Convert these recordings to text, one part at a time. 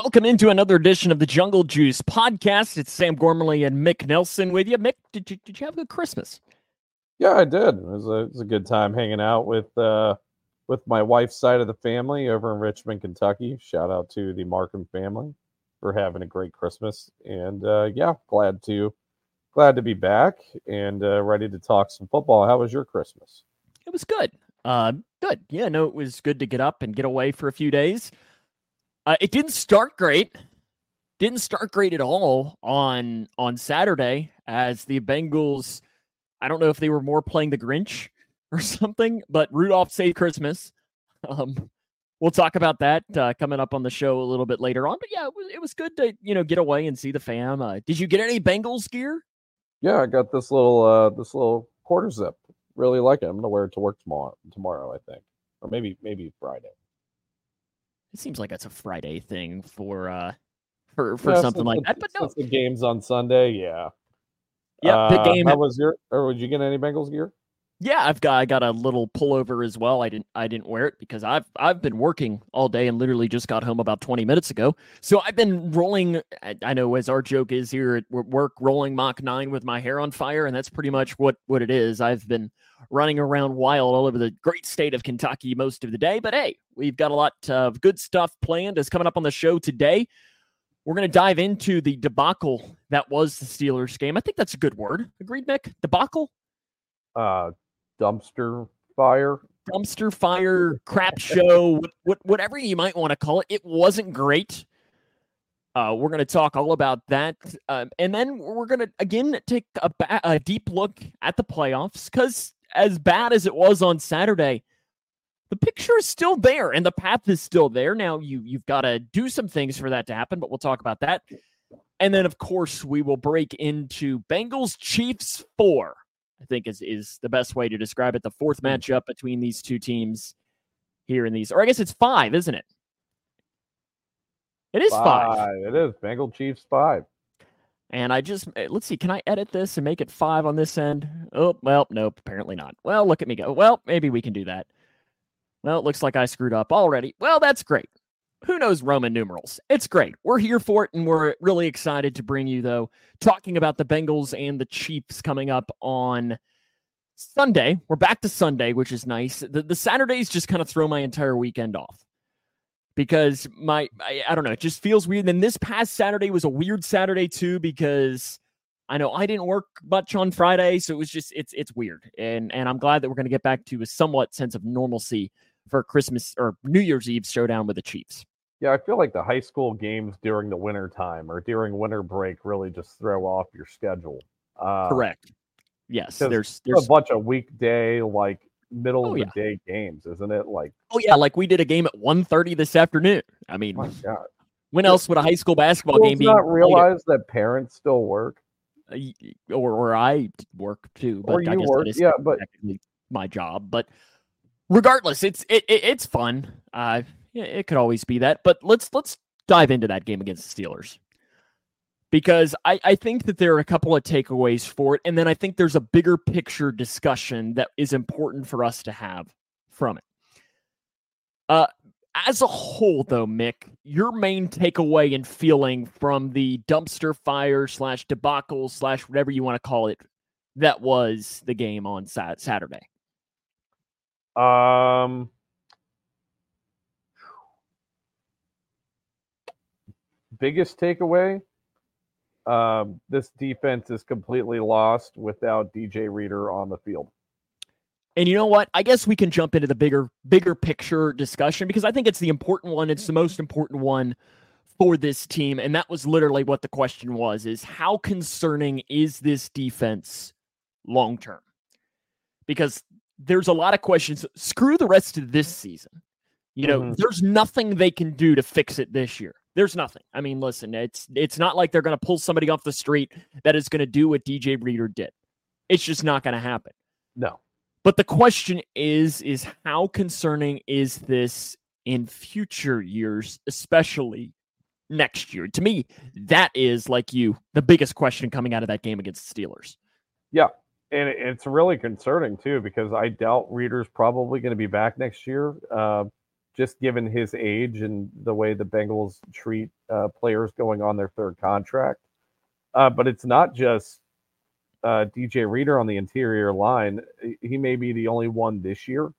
Welcome into another edition of the Jungle Juice podcast. It's Sam Gormley and Mick Nelson with you. Mick, did you, did you have a good Christmas? Yeah, I did. It was a, it was a good time hanging out with uh, with my wife's side of the family over in Richmond, Kentucky. Shout out to the Markham family for having a great Christmas, and uh, yeah, glad to glad to be back and uh, ready to talk some football. How was your Christmas? It was good. Uh, good. Yeah, no, it was good to get up and get away for a few days. Uh, it didn't start great. Didn't start great at all on on Saturday as the Bengals. I don't know if they were more playing the Grinch or something, but Rudolph saved Christmas. Um, we'll talk about that uh, coming up on the show a little bit later on. But yeah, it was, it was good to you know get away and see the fam. Uh, did you get any Bengals gear? Yeah, I got this little uh, this little quarter zip. Really like it. I'm gonna wear it to work tomorrow. Tomorrow, I think, or maybe maybe Friday. It seems like that's a Friday thing for uh for for Yeah, something like the- that. But no, the game's on Sunday, yeah. yeah, big Uh, game. How was your? Or did you get any Bengals gear? Yeah, I've got I got a little pullover as well. I didn't I didn't wear it because I've I've been working all day and literally just got home about 20 minutes ago. So I've been rolling I, I know as our joke is here at work rolling Mach 9 with my hair on fire and that's pretty much what what it is. I've been running around wild all over the great state of Kentucky most of the day, but hey, we've got a lot of good stuff planned is coming up on the show today. We're going to dive into the debacle that was the Steelers game. I think that's a good word. Agreed, Mick? Debacle? Uh, dumpster fire. dumpster fire crap show what, what, whatever you might want to call it. It wasn't great. Uh, we're going to talk all about that. Um, and then we're going to again take a, ba- a deep look at the playoffs because as bad as it was on saturday the picture is still there and the path is still there. Now you you've got to do some things for that to happen but we'll talk about that. And then of course we will break into bengals chiefs 4 I think is is the best way to describe it. The fourth matchup between these two teams here in these, or I guess it's five, isn't it? It is five. It is Bengal Chiefs five. And I just eh, let's see, can I edit this and make it five on this end? Oh, well, nope, apparently not. Well, look at me go. Well, maybe we can do that. Well, it looks like I screwed up already. Well, that's great. Who knows Roman numerals? It's great. We're here for it, and we're really excited to bring you, though, talking about the Bengals and the Chiefs coming up on Sunday. We're back to Sunday, which is nice. The, the Saturdays just kind of throw my entire weekend off because my, I, I don't know, it just feels weird. And this past Saturday was a weird Saturday, too, because I know I didn't work much on Friday, so it was just it's it's weird, and and I'm glad that we're going to get back to a somewhat sense of normalcy for Christmas or New Year's Eve showdown with the Chiefs. Yeah, I feel like the high school games during the winter time or during winter break really just throw off your schedule. Uh, Correct. Yes, there's there's A bunch of weekday, like middle Oh, of the yeah. day games, isn't it? Like, oh yeah, like we did a game at 1.30 this afternoon. I mean, my God, when else would a high school basketball Schools game be not realize that parents still work, y- or or I work too, but or I you guess work. Yeah, but my job. But regardless, it's it, it it's fun. Uh, it could always be that. But let's let's dive into that game against the Steelers because I I think that there are a couple of takeaways for it, and then I think there's a bigger picture discussion that is important for us to have from it. Uh. As a whole, though, Mick, your main takeaway and feeling from the dumpster fire slash debacle slash whatever you want to call it that was the game on Sat- Saturday. Um, biggest takeaway. Um, this defense is completely lost without DJ Reader on the field. And you know what? I guess we can jump into the bigger bigger picture discussion because I think it's the important one. It's the most important one for this team and that was literally what the question was is how concerning is this defense long term? Because there's a lot of questions. Screw the rest of this season. You know, Mhm. there's nothing they can do to fix it this year. There's nothing. I mean, listen, it's it's not like they're going to pull somebody off the street that is going to do what DJ Reader did. It's just not going to happen. No. But the question is is how concerning is this in future years, especially next year? To me, that is like you the biggest question coming out of that game against the Steelers. Yeah. And it's really concerning too because I doubt Reader's probably going to be back next year. Uh, just given his age and the way the Bengals treat uh, players going on their third contract. Uh, but it's not just uh, DJ Reader on the interior line. He may be the only one this year,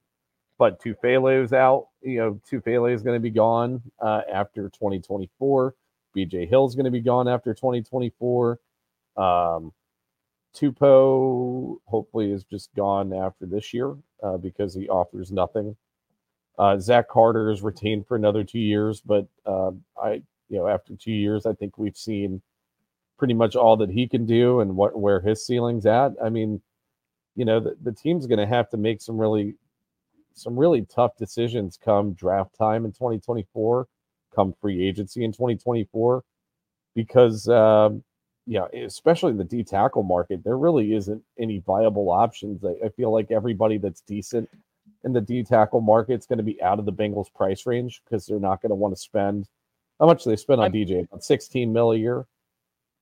but Tufele's out. You know, Tufele is going to be gone uh, after 2024. BJ Hill's going to be gone after 2024. Um, Tupou hopefully is just gone after this year uh, because he offers nothing. Uh, Zach Carter is retained for another two years, but uh, I, you know, after two years, I think we've seen pretty much all that he can do and what where his ceiling's at. I mean, you know, the, the team's going to have to make some really, some really tough decisions come draft time in 2024, come free agency in 2024, because um, yeah, especially the D tackle market, there really isn't any viable options. I, I feel like everybody that's decent in the D tackle market is going to be out of the Bengals price range because they're not going to want to spend how much do they spend on I'm, DJ? About 16 mil a year.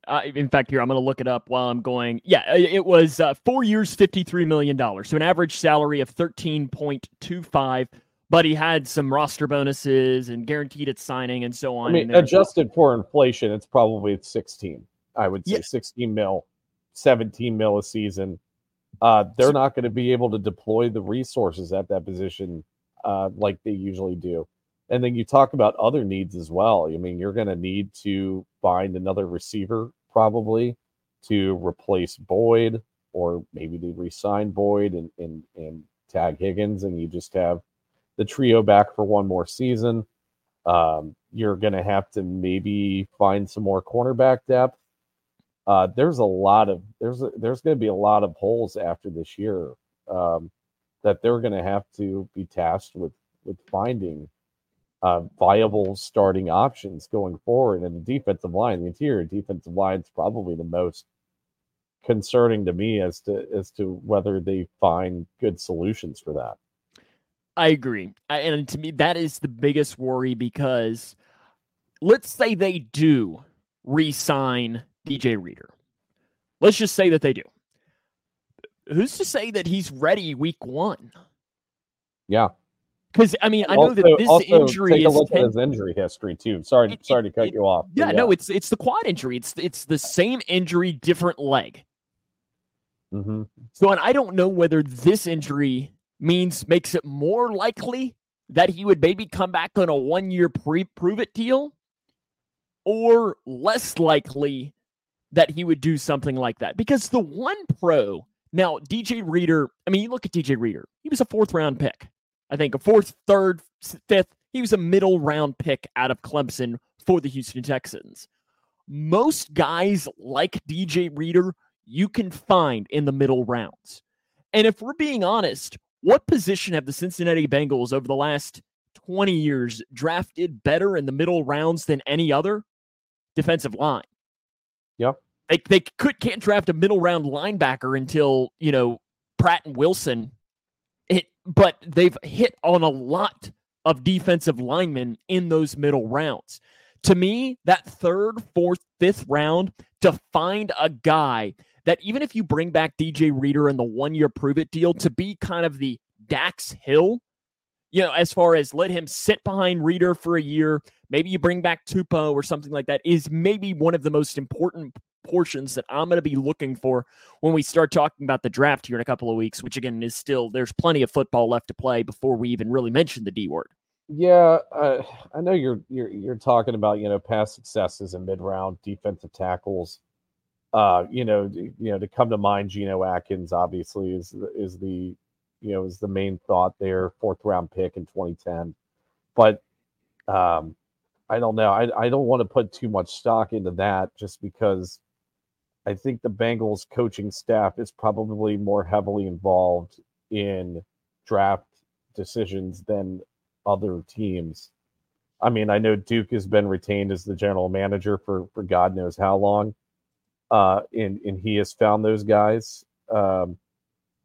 Uh, in fact, here I'm going to look it up while I'm going. Yeah, it was uh, four years, $53 million. So an average salary of 13.25 but he had some roster bonuses and guaranteed at signing and so on. I mean, adjusted for inflation, it's probably 16. I would say yeah. 16 mil, 17 mil a season. Uh, they're not going to be able to deploy the resources at that position uh, like they usually do. And then you talk about other needs as well. I mean, you're going to need to find another receiver probably to replace Boyd, or maybe they resign Boyd and, and, and tag Higgins, and you just have the trio back for one more season. Um, you're going to have to maybe find some more cornerback depth uh, there's a lot of there's a, there's going to be a lot of holes after this year um, that they're going to have to be tasked with with finding uh, viable starting options going forward. And the defensive line, the interior defensive line, is probably the most concerning to me as to as to whether they find good solutions for that. I agree, and to me, that is the biggest worry because let's say they do re-sign DJ Reader. Let's just say that they do. Who's to say that he's ready week one? Yeah. Because I mean, I know that this also injury take a look at his injury history too. Sorry, it, sorry to cut it, you off. Yeah, yeah, no, it's it's the quad injury. It's it's the same injury, different leg. Mm-hmm. So, and I don't know whether this injury means makes it more likely that he would maybe come back on a one year pre prove it deal, or less likely that he would do something like that. Because the one pro, now DJ Reader, I mean, you look at DJ Reader, he was a fourth round pick. I think a fourth, third, fifth. He was a middle round pick out of Clemson for the Houston Texans. Most guys like DJ Reader, you can find in the middle rounds. And if we're being honest, what position have the Cincinnati Bengals over the last 20 years drafted better in the middle rounds than any other? Defensive line. They they could can't draft a middle round linebacker until you know Pratt and Wilson. It, but they've hit on a lot of defensive linemen in those middle rounds. To me, that third, fourth, fifth round to find a guy that even if you bring back DJ Reader in the one year prove it deal to be kind of the Dax Hill, you know, as far as let him sit behind Reader for a year, maybe you bring back Tupou or something like that, is maybe one of the most important portions that I'm going to be looking for when we start talking about the draft here in a couple of weeks, which again is still, there's plenty of football left to play before we even really mention the D word. Yeah, I know you're you're you're talking about you know past successes and mid round defensive tackles. Uh, you know, you know to come to mind, Geno Atkins obviously is is the you know is the main thought there, fourth round pick in 2010. But um, I don't know. I, I don't want to put too much stock into that just because I think the Bengals coaching staff is probably more heavily involved in draft decisions than other teams. I mean, I know Duke has been retained as the general manager for for God knows how long, uh, and and he has found those guys. Um,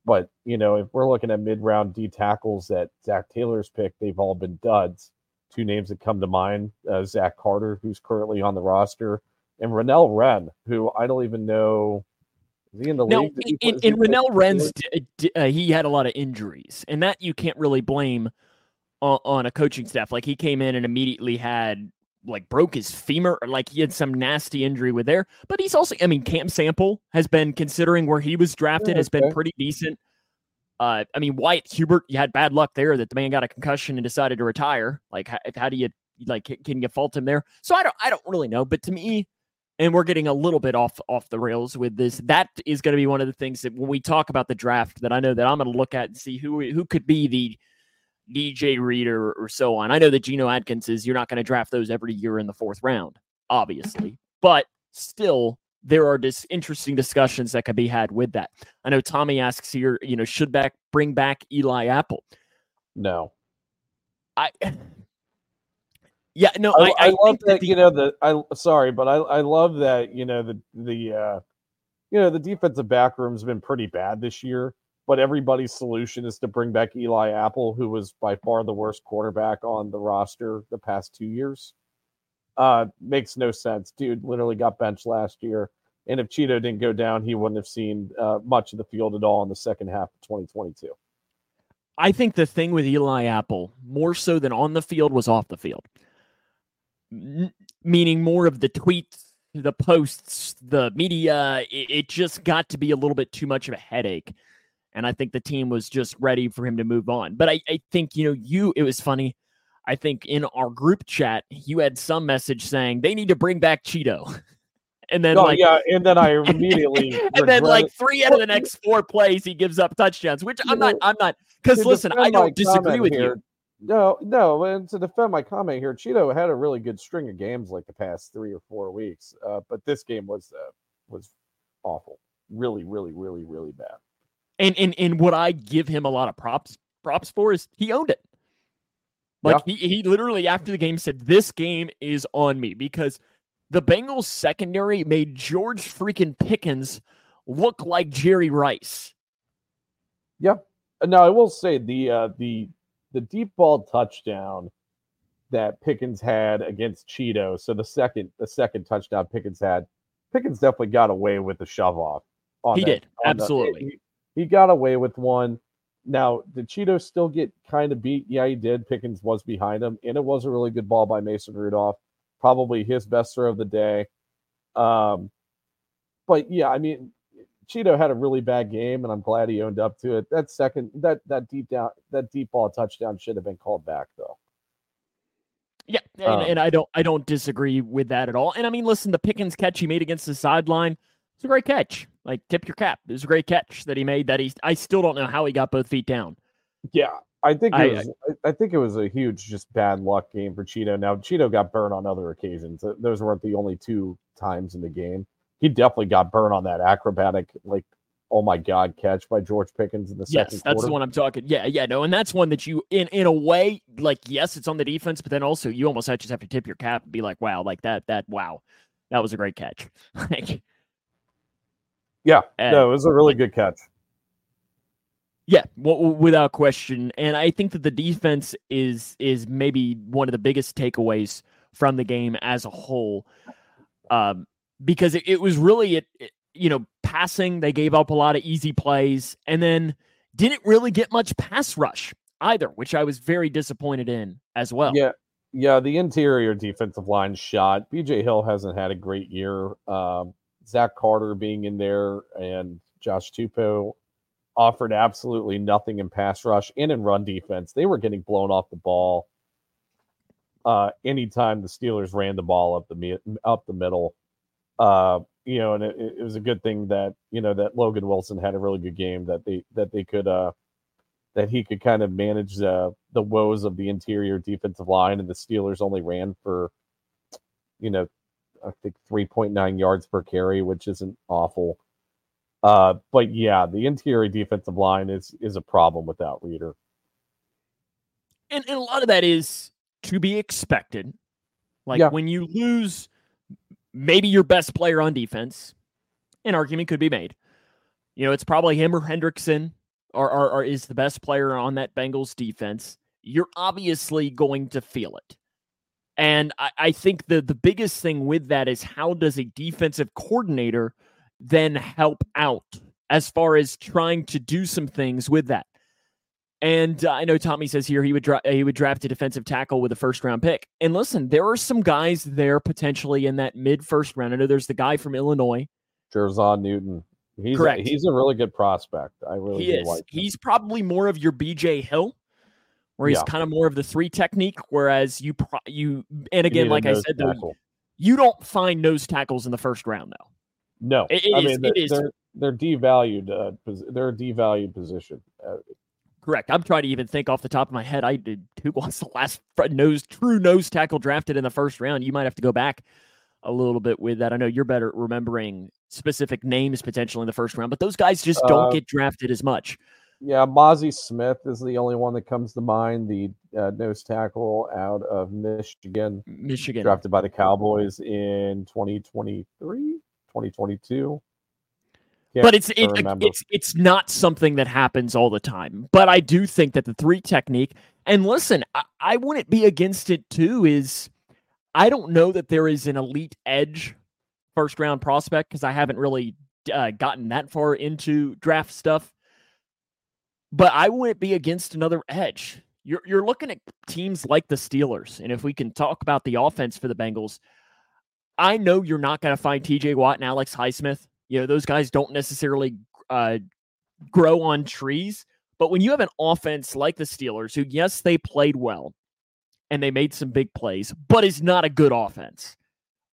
but you know, if we're looking at mid round D tackles that Zac Taylor's picked, they've all been duds two names that come to mind uh, Zach Carter, who's currently on the roster, and Renell Wren, who I don't even know. Is he in the league? He, in, in Renell Wren's, uh, he had a lot of injuries, and that you can't really blame on, on a coaching staff. Like he came in and immediately had like broke his femur or like he had some nasty injury with there. But he's also, I mean, Cam Sample has been considering where he was drafted yeah, has been pretty decent. Uh, I mean, Wyatt Hubert, you had bad luck there that the man got a concussion and decided to retire. Like, how, how do you like? Can you fault him there? So I don't, I don't really know. But to me, and we're getting a little bit off off the rails with this. That is going to be one of the things that when we talk about the draft, that I know that I'm going to look at and see who who could be the DJ Reader or so on. I know that Geno Atkins is you're not going to draft those every year in the fourth round, obviously, but still there are just interesting discussions that could be had with that. I know Tommy asks here, you know, should back bring back Eli Apple? No. I yeah, no, I, I, I love that, the, you know the I sorry, but I I love that you know the the uh you know the defensive back room's been pretty bad this year, but everybody's solution is to bring back Eli Apple, who was by far the worst quarterback on the roster the past two years. Uh, makes no sense. Dude literally got benched last year. And if Cheeto didn't go down, he wouldn't have seen uh, much of the field at all in the second half of 2022. I think the thing with Eli Apple, more so than on the field, was off the field. Meaning more of the tweets, the posts, the media. It, it just got to be a little bit too much of a headache. And I think the team was just ready for him to move on. But I, I think, you know, you, it was funny. I think in our group chat, you had some message saying they need to bring back Cheeto. And then, oh, like, yeah, and then I immediately, and then, like, three out of the next four plays, he gives up touchdowns, which I'm not, I'm not, because listen, I don't disagree with here, you. No, no, and to defend my comment here, Cheeto had a really good string of games like the past three or four weeks, uh, but this game was uh, was awful, really, really, really, really bad. And and and what I give him a lot of props props for is he owned it. Like yeah. he, he literally after the game said, This game is on me because the Bengals secondary made George freaking Pickens look like Jerry Rice. Yeah. Now I will say the uh the the deep ball touchdown that Pickens had against Cheeto. So the second the second touchdown Pickens had, Pickens definitely got away with the shove off. he that, did absolutely. The, he, he, got away with one. Now, did Cheeto still get kind of beat? Yeah, he did. Pickens was behind him, and it was a really good ball by Mason Rudolph. Probably his best throw of the day. Um, but yeah, I mean, Cheeto had a really bad game, and I'm glad he owned up to it. That second, that that deep down, that deep ball touchdown should have been called back, though. Yeah, and, um, and I don't, I don't disagree with that at all. And I mean, listen, the Pickens catch he made against the sideline, it's a great catch. Like tip your cap. It was a great catch that he made. That he, I still don't know how he got both feet down. Yeah, I think it I, was. I, I, think it was a huge, just bad luck game for Cheeto. Now Cheeto got burned on other occasions. Those weren't the only two times in the game. He definitely got burned on that acrobatic, like, oh my god, catch by George Pickens in the yes, second. Yes, that's the one I'm talking. Yeah, yeah, no, and that's one that you, in in a way, like, yes, it's on the defense, but then also you almost have, just have to tip your cap and be like, wow, like that, that, wow, that was a great catch. like, yeah, and, no, it was a really good catch. Yeah, w- without question, and I think that the defense is is maybe one of the biggest takeaways from the game as a whole, um, because it, it was really it, it, you know passing. They gave up a lot of easy plays, and then didn't really get much pass rush either, which I was very disappointed in as well. Yeah, yeah, the interior defensive line shot. BJ Hill hasn't had a great year. Um, Zach Carter being in there and Josh Tupou offered absolutely nothing in pass rush and in run defense. They were getting blown off the ball uh, anytime the Steelers ran the ball up the up the middle. Uh, you know, and it, it, was a good thing that you know that Logan Wilson had a really good game that they that they could uh, that he could kind of manage the the woes of the interior defensive line, and the Steelers only ran for you know I think 3.9 yards per carry, which isn't awful. Uh, but yeah, the interior defensive line is is a problem without Reader. And, and a lot of that is to be expected. Like yeah. when you lose maybe your best player on defense, an argument could be made. You know, it's probably him or Hendrickson or, is the best player on that Bengals defense. You're obviously going to feel it. And I, I think the the biggest thing with that is how does a defensive coordinator then help out as far as trying to do some things with that? And uh, I know Tommy says here he would dra- he would draft a defensive tackle with a first round pick. And listen, there are some guys there potentially in that mid first round. I know there's the guy from Illinois, Jer'Zhan Newton. He's Correct. A, he's a really good prospect. I really he do is. like. him. He's probably more of your BJ Hill, where he's Yeah. kind of more of the three technique. Whereas you pro- you and again, a like I said, though, you don't find nose tackles in the first round though. no, It- it I is- mean they're, is- they're they're devalued. Uh, they're a devalued position. Uh, Correct. I'm trying to even think off the top of my head. I did who was the last nose true nose tackle drafted in the first round? You might have to go back a little bit with that. I know you're better at remembering specific names potentially in the first round, but those guys just don't Uh, get drafted as much. yeah, Mazi Smith is the only one that comes to mind. The uh, nose tackle out of Michigan, Michigan. drafted by the Cowboys in 2023, 2022. Can't but it's it, it's it's not something that happens all the time. But I do think that the three technique and listen, I, I wouldn't be against it too. Is I don't know that there is an elite edge first round prospect because I haven't really uh, gotten that far into draft stuff. But I wouldn't be against another edge. You're you're looking at teams like the Steelers, and if we can talk about the offense for the Bengals, I know you're not going to find T.J. Watt and Alex Highsmith. You know those guys don't necessarily uh, grow on trees, but when you have an offense like the Steelers, who yes they played well and they made some big plays, but is not a good offense.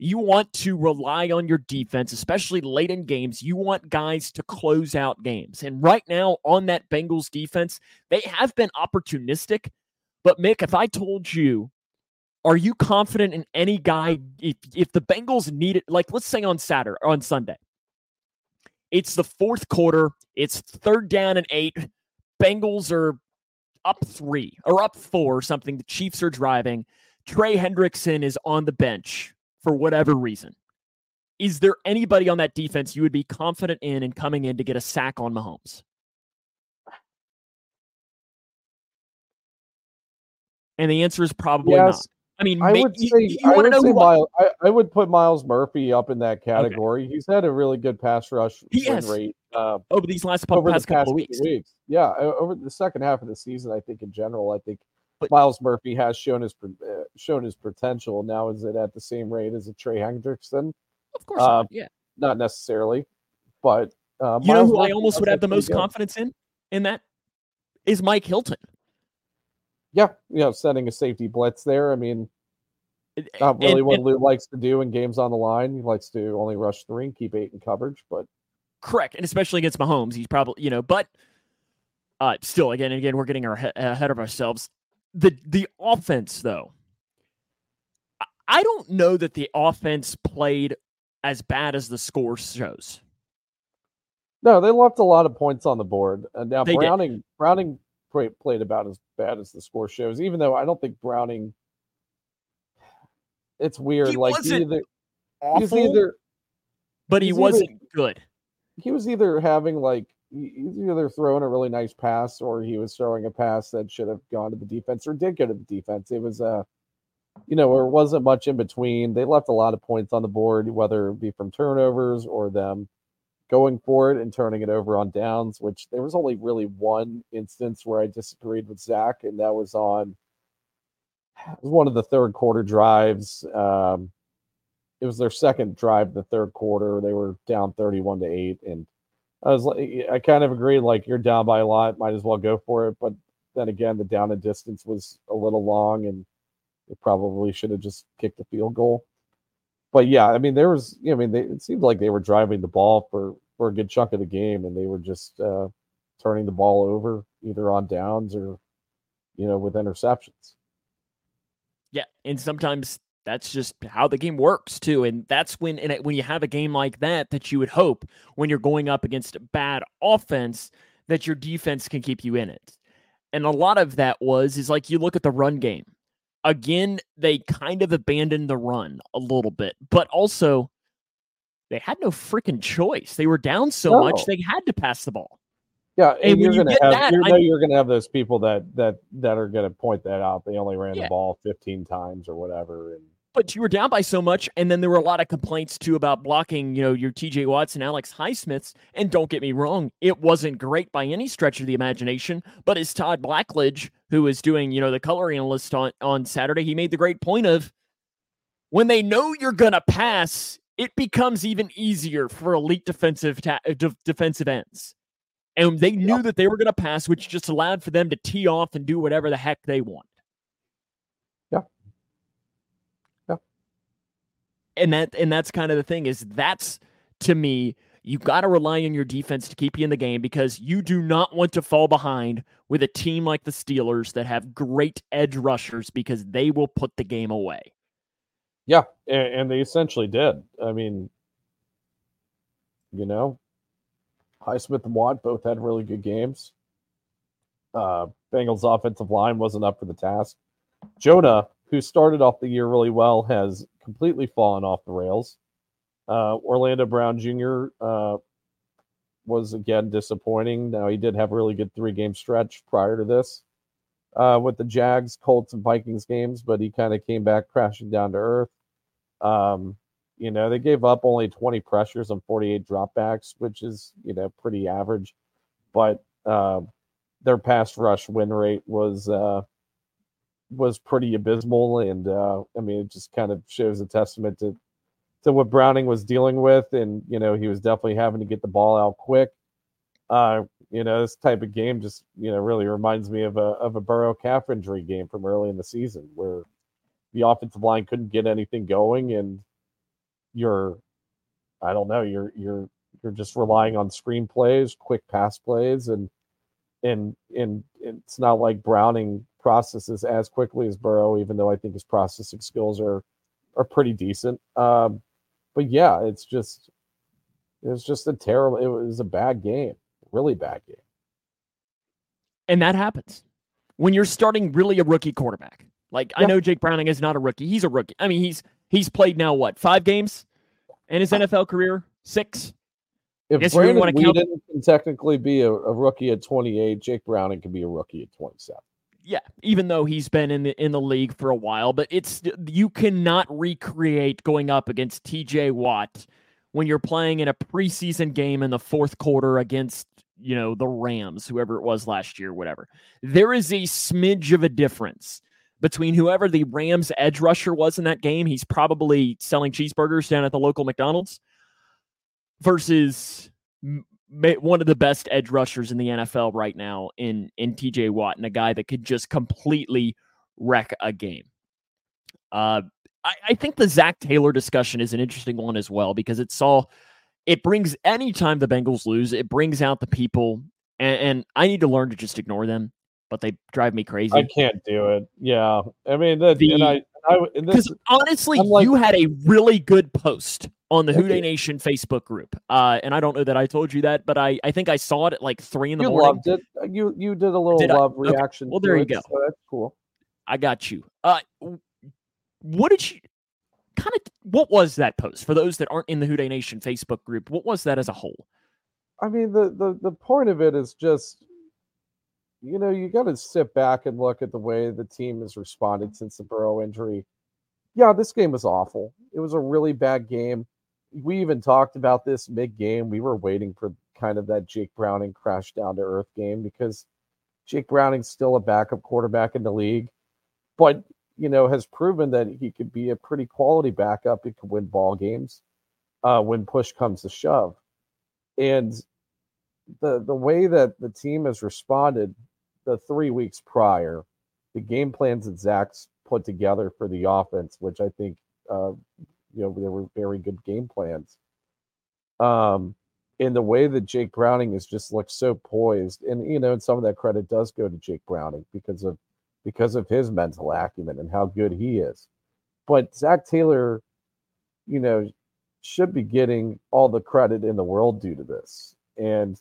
You want to rely on your defense, especially late in games. You want guys to close out games. And right now, on that Bengals defense, they have been opportunistic. But, Mick, if I told you, are you confident in any guy? If, if the Bengals need it, like let's say on Saturday on Sunday, it's the fourth quarter, it's third down and eight. Bengals are up three or up four or something. The Chiefs are driving. Trey Hendrickson is on the bench for whatever reason. Is there anybody on that defense you would be confident in and coming in to get a sack on Mahomes? And the answer is probably not. I mean, I would say you I would know say Miles, I, I would put Miles Murphy up in that category. He's had a really good pass rush rate uh, over these last pu- over past the past couple weeks. weeks. Yeah, over the second half of the season, I think in general, I think But- Miles Murphy has shown his uh, shown his potential. Now, is it at the same rate as a Trey Hendrickson? Of course, Uh, not. yeah. Not necessarily, but uh, You know Miles who I almost would have the most good. confidence in? In that is Mike Hilton. Yeah, you know, setting a safety blitz there. I mean, not really and- what and- Lou likes to do in games on the line. He likes to only rush three and keep eight in coverage, but Correct, and especially against Mahomes, he's probably you know, but uh, still, again, and again, we're getting our he- ahead of ourselves. The the offense, though, I- don't know that the offense played as bad as the score shows. No, they left a lot of points on the board. And now They did. Browning Browning play, played about as bad as the score shows, even though I don't think Browning. It's weird. He like he wasn't either, he was Awful, either but he wasn't good. he was either having like he- he's either throwing a really nice pass or he was throwing a pass that should have gone to the defense or did go to the defense. It was uh you know, there wasn't much in between. They left a lot of points on the board, whether it be from turnovers or them going for it and turning it over on downs, which there was only really one instance where I disagreed with Zach, and that was on it was one of the third quarter drives. Um, it was their second drive the third quarter. They were down 31 to 8. And I was like, I kind of agreed, like, you're down by a lot, might as well go for it. But then again, the down and distance was a little long and they probably should have just kicked a field goal. But yeah, I mean, there was, you know, I mean, they, it seemed like they were driving the ball for, for a good chunk of the game and they were just uh, turning the ball over either on downs or, you know, with interceptions. Yeah, and sometimes that's just how the game works too, and that's when and when you have a game like that that you would hope when you're going up against a bad offense that your defense can keep you in it. And a lot of that was is like you look at the run game. Again, they kind of abandoned the run a little bit, but also they had no freaking choice. They were down so much they had to pass the ball. Yeah, And and, you're gonna get have that, you I- you're gonna have those people that that that are gonna point that out. They only ran Yeah. the ball 15 times or whatever, and But you were down by so much, and then there were a lot of complaints too about blocking, you know, your TJ Watts and Alex Highsmiths. And don't get me wrong, it wasn't great by any stretch of the imagination. But as Todd Blackledge, who was doing, you know, the color analyst on, on Saturday, he made the great point of when they know you're gonna pass, it becomes even easier for elite defensive ta- uh, de- defensive ends. And they knew that they were going to pass, which just allowed for them to tee off and do whatever the heck they want. And that and that's kind of the thing is that's to me you got to rely on your defense to keep you in the game because you do not want to fall behind with a team like the Steelers that have great edge rushers because they will put the game away. Yeah, and, and they essentially did. I mean, you know, Highsmith and Watt both had really good games. Uh, Bengals offensive line wasn't up for the task. Jonah, who started off the year really well, has completely fallen off the rails. Uh, Orlando Brown Jr. Uh, was again disappointing. Now he did have a really good three game stretch prior to this uh, with the Jags, Colts, and Vikings games, but he kind of came back crashing down to earth. Um, you know, they gave up only 20 pressures and 48 dropbacks, which is, you know, pretty average. But uh, their pass rush win rate was uh, was pretty abysmal, and uh, I mean, it just kind of shows a testament to to what Browning was dealing with, and you know, he was definitely having to get the ball out quick. Uh, you know, this type of game just you know really reminds me of a of a Burrow calf injury game from early in the season where the offensive line couldn't get anything going, and you're, I don't know, you're you're you're just relying on screen plays, quick pass plays, and and and it's not like Browning processes as quickly as Burrow, even though I think his processing skills are are pretty decent. Um, but yeah, it's just it was just a terrible. It was a bad game, really bad game. And that happens when you're starting really a rookie quarterback. Like yeah. I know Jake Browning is not a rookie; he's a rookie. I mean, he's he's played now what five games in his NFL career, six. If Brandon Weeden count- can technically be a, a, rookie at 28, Jake Browning can be a rookie at 27 yeah, even though he's been in the in the league for a while, but it's you cannot recreate going up against TJ Watt when you're playing in a preseason game in the fourth quarter against, you know, the Rams, whoever it was last year, whatever. There is a smidge of a difference between whoever the Rams edge rusher was in that game. He's probably selling cheeseburgers down at the local McDonald's versus one of the best edge rushers in the NFL right now in in TJ Watt and a guy that could just completely wreck a game. Uh, I, I think the Zac Taylor discussion is an interesting one as well because it's all it brings anytime the Bengals lose, it brings out the people, and, and I need to learn to just ignore them, but they drive me crazy. I can't do it. Yeah, I mean, the, the and I because honestly, like, you had a really good post on the Who Dey Nation Facebook group. Uh, and I don't know that I told you that, but I, I think I saw it at like three in the you morning. Loved it. Uh, you you did a little did love I? reaction. Okay. Well, there you it, go. So that's cool. I got you. Uh, what did you kind of? What was that post for those that aren't in the Who Dey Nation Facebook group? What was that as a whole? I mean, the the the point of it is just, you know, you got to sit back and look at the way the team has responded since the Burrow injury. Yeah, this game was awful. It was a really bad game we even talked about this mid game. We were waiting for kind of that Jake Browning crash down to earth game because Jake Browning's still a backup quarterback in the league, but you know has proven that he could be a pretty quality backup. He could win ball games uh, when push comes to shove, and the the way that the team has responded the three weeks prior, the game plans that Zach's put together for the offense, which I think uh, you know, they were very good game plans. Um, in the way that Jake Browning has just looked so poised, and you know, and some of that credit does go to Jake Browning because of because of his mental acumen and how good he is. But Zac Taylor, you know, should be getting all the credit in the world due to this. And,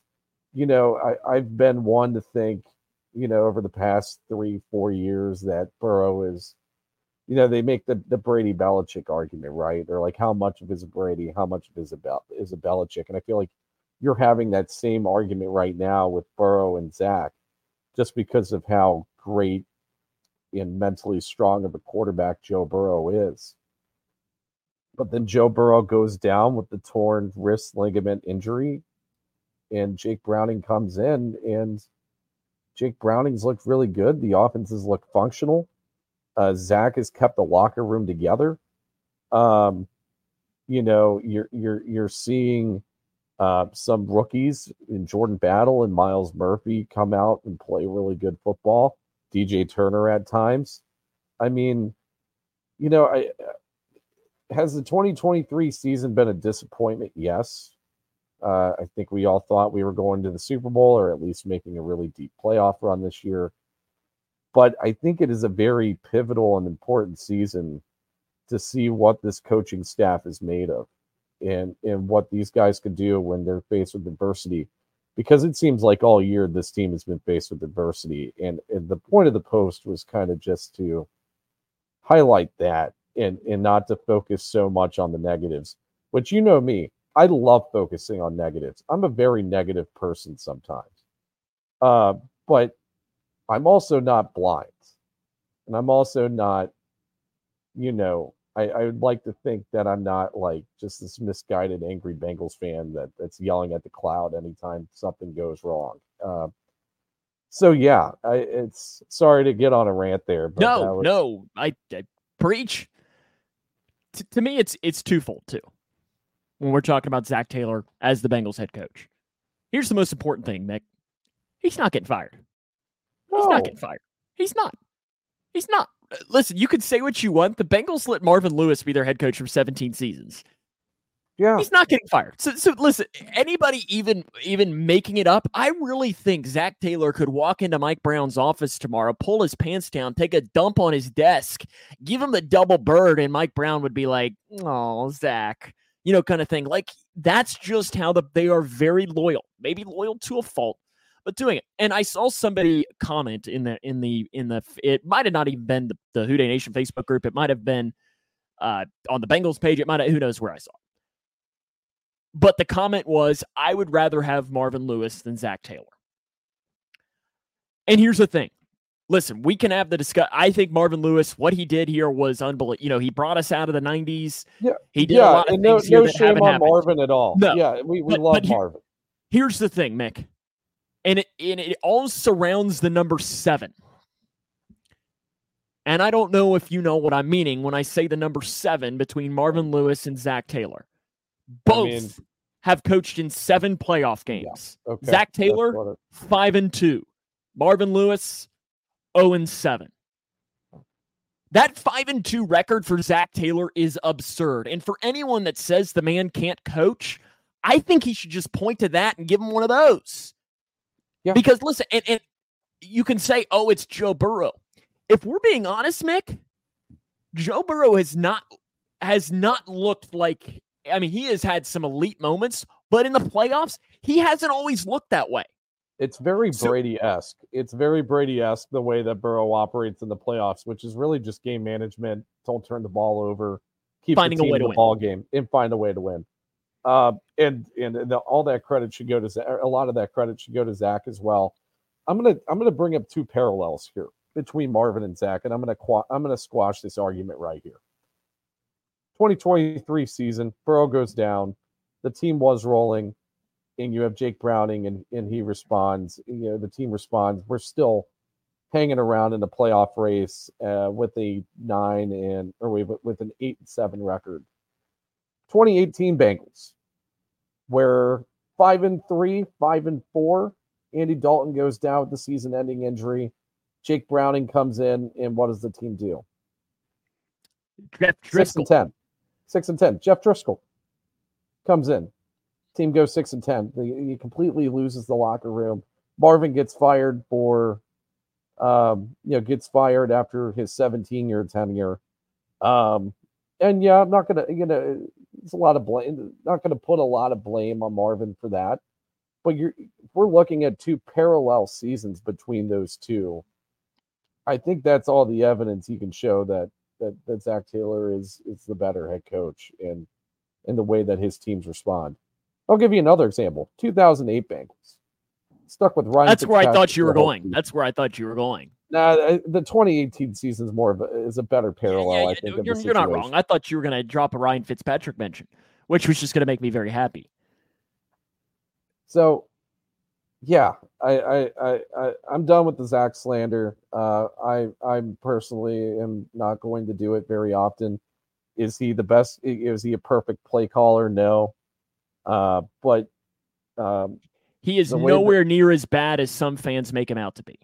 you know, I, I've been one to think, you know, over the past three, four years that Burrow is you know, they make the, the Brady Belichick argument, right? They're like, how much of is Brady, how much of is a, Bel- is a Belichick? And I feel like you're having that same argument right now with Burrow and Zach just because of how great and mentally strong of a quarterback Joe Burrow is. But then Joe Burrow goes down with the torn wrist ligament injury, and Jake Browning comes in, and Jake Browning's looked really good. The offenses look functional. Uh, Zach has kept the locker room together. Um, you know, you're you're you're seeing uh, some rookies in Jordan Battle and Miles Murphy come out and play really good football. DJ Turner at times. I mean, you know, I has the 2023 season been a disappointment? Yes. Uh, I think we all thought we were going to the Super Bowl or at least making a really deep playoff run this year. But I think it is a very pivotal and important season to see what this coaching staff is made of and and what these guys could do when they're faced with adversity because it seems like all year this team has been faced with adversity and, and the point of the post was kind of just to highlight that and and not to focus so much on the negatives. But you know me, I love focusing on negatives. I'm a very negative person sometimes. Uh, but I'm also not blind. And I'm also not, you know, I, I would like to think that I'm not like just this misguided, angry Bengals fan that, that's yelling at the cloud anytime something goes wrong. Uh, so yeah, I, it's sorry to get on a rant there. But no, was... no, I, I preach t- to me, it's it's twofold too. When we're talking about Zac Taylor as the Bengals head coach, here's the most important thing, Mick. He's not getting fired. He's not getting fired. He's not. He's not. Uh, listen, you can say what you want. The Bengals let Marvin Lewis be their head coach for 17 seasons. Yeah. He's not getting fired. So so listen, anybody even even making it up, I really think Zach Taylor could walk into Mike Brown's office tomorrow, pull his pants down, take a dump on his desk, give him the double bird, and Mike Brown would be like, Oh, Zach, you know, kind of thing. Like that's just how the they are very loyal, maybe loyal to a fault, but doing it. And I saw somebody comment in the in the in the it might have not even been the, the Who Dey Nation Facebook group. It might have been uh, on the Bengals page. It might have, who knows where I saw. It but the comment was, I would rather have Marvin Lewis than Zac Taylor. And here's the thing. Listen, we can have the discuss. I think Marvin Lewis, what he did here was unbelievable. You know, he brought us out of the '90s. Yeah, he did yeah, a lot of and things no, no here shame on happened. Marvin at all. No, yeah, we, we but, love but here, Marvin. Here's the thing, Mick, and it and it all surrounds the number seven. And I don't know if you know what I'm meaning when I say the number seven between Marvin Lewis and Zac Taylor. Both I mean, have coached in seven playoff games. Yeah. Okay. Zac Taylor, five and two. Marvin Lewis, 0 and 7. That five and two record for Zac Taylor is absurd. And for anyone that says the man can't coach, I think he should just point to that and give him one of those. Yeah. Because listen, and, and you can say, oh, it's Joe Burrow. If we're being honest, Mick, Joe Burrow has not has not looked like I mean, he has had some elite moments, but in the playoffs, he hasn't always looked that way. It's very Brady esque. It's very Brady esque the way that Burrow operates in the playoffs, which is really just game management. Don't turn the ball over, keep finding a way to the win. ball game, and find a way to win. Uh, and and the, all that credit should go to Zach. A lot of that credit should go to Zach as well. I'm gonna I'm gonna bring up two parallels here between Marvin and Zach, and I'm gonna I'm gonna squash this argument right here. 2023 season, Burrow goes down. The team was rolling, and you have Jake Browning, and, and he responds. You know, the team responds. We're still hanging around in the playoff race uh, with a nine and or with, with an eight and seven record. 2018 Bengals, where five and three, five and four. Andy Dalton goes down with the season-ending injury. Jake Browning comes in, and what does the team do? Six and ten six and ten. Jeff Driskel comes in. Team goes six and ten. He completely loses the locker room. Marvin gets fired for, um, you know, gets fired after his 17 year tenure. Um, and yeah, I'm not gonna, you know, it's a lot of blame. Not gonna put a lot of blame on Marvin for that. But you're, we're looking at two parallel seasons between those two. I think that's all the evidence you can show that that that Zac Taylor is is the better head coach in in the way that his teams respond. I'll give you another example. 2008 Bengals stuck with Ryan. That's where I thought you were going. That's where I thought you were going. Nah, the 2018 season is more of a, is a better parallel. Yeah, yeah, I think you're, you're not wrong. I thought you were going to drop a Ryan Fitzpatrick mention, which was just going to make me very happy. So, yeah, I I I, I am done with the Zach slander. Uh, I I personally am not going to do it very often. Is he the best? Is he a perfect play caller? No. Uh, but um, he is nowhere that, near as bad as some fans make him out to be.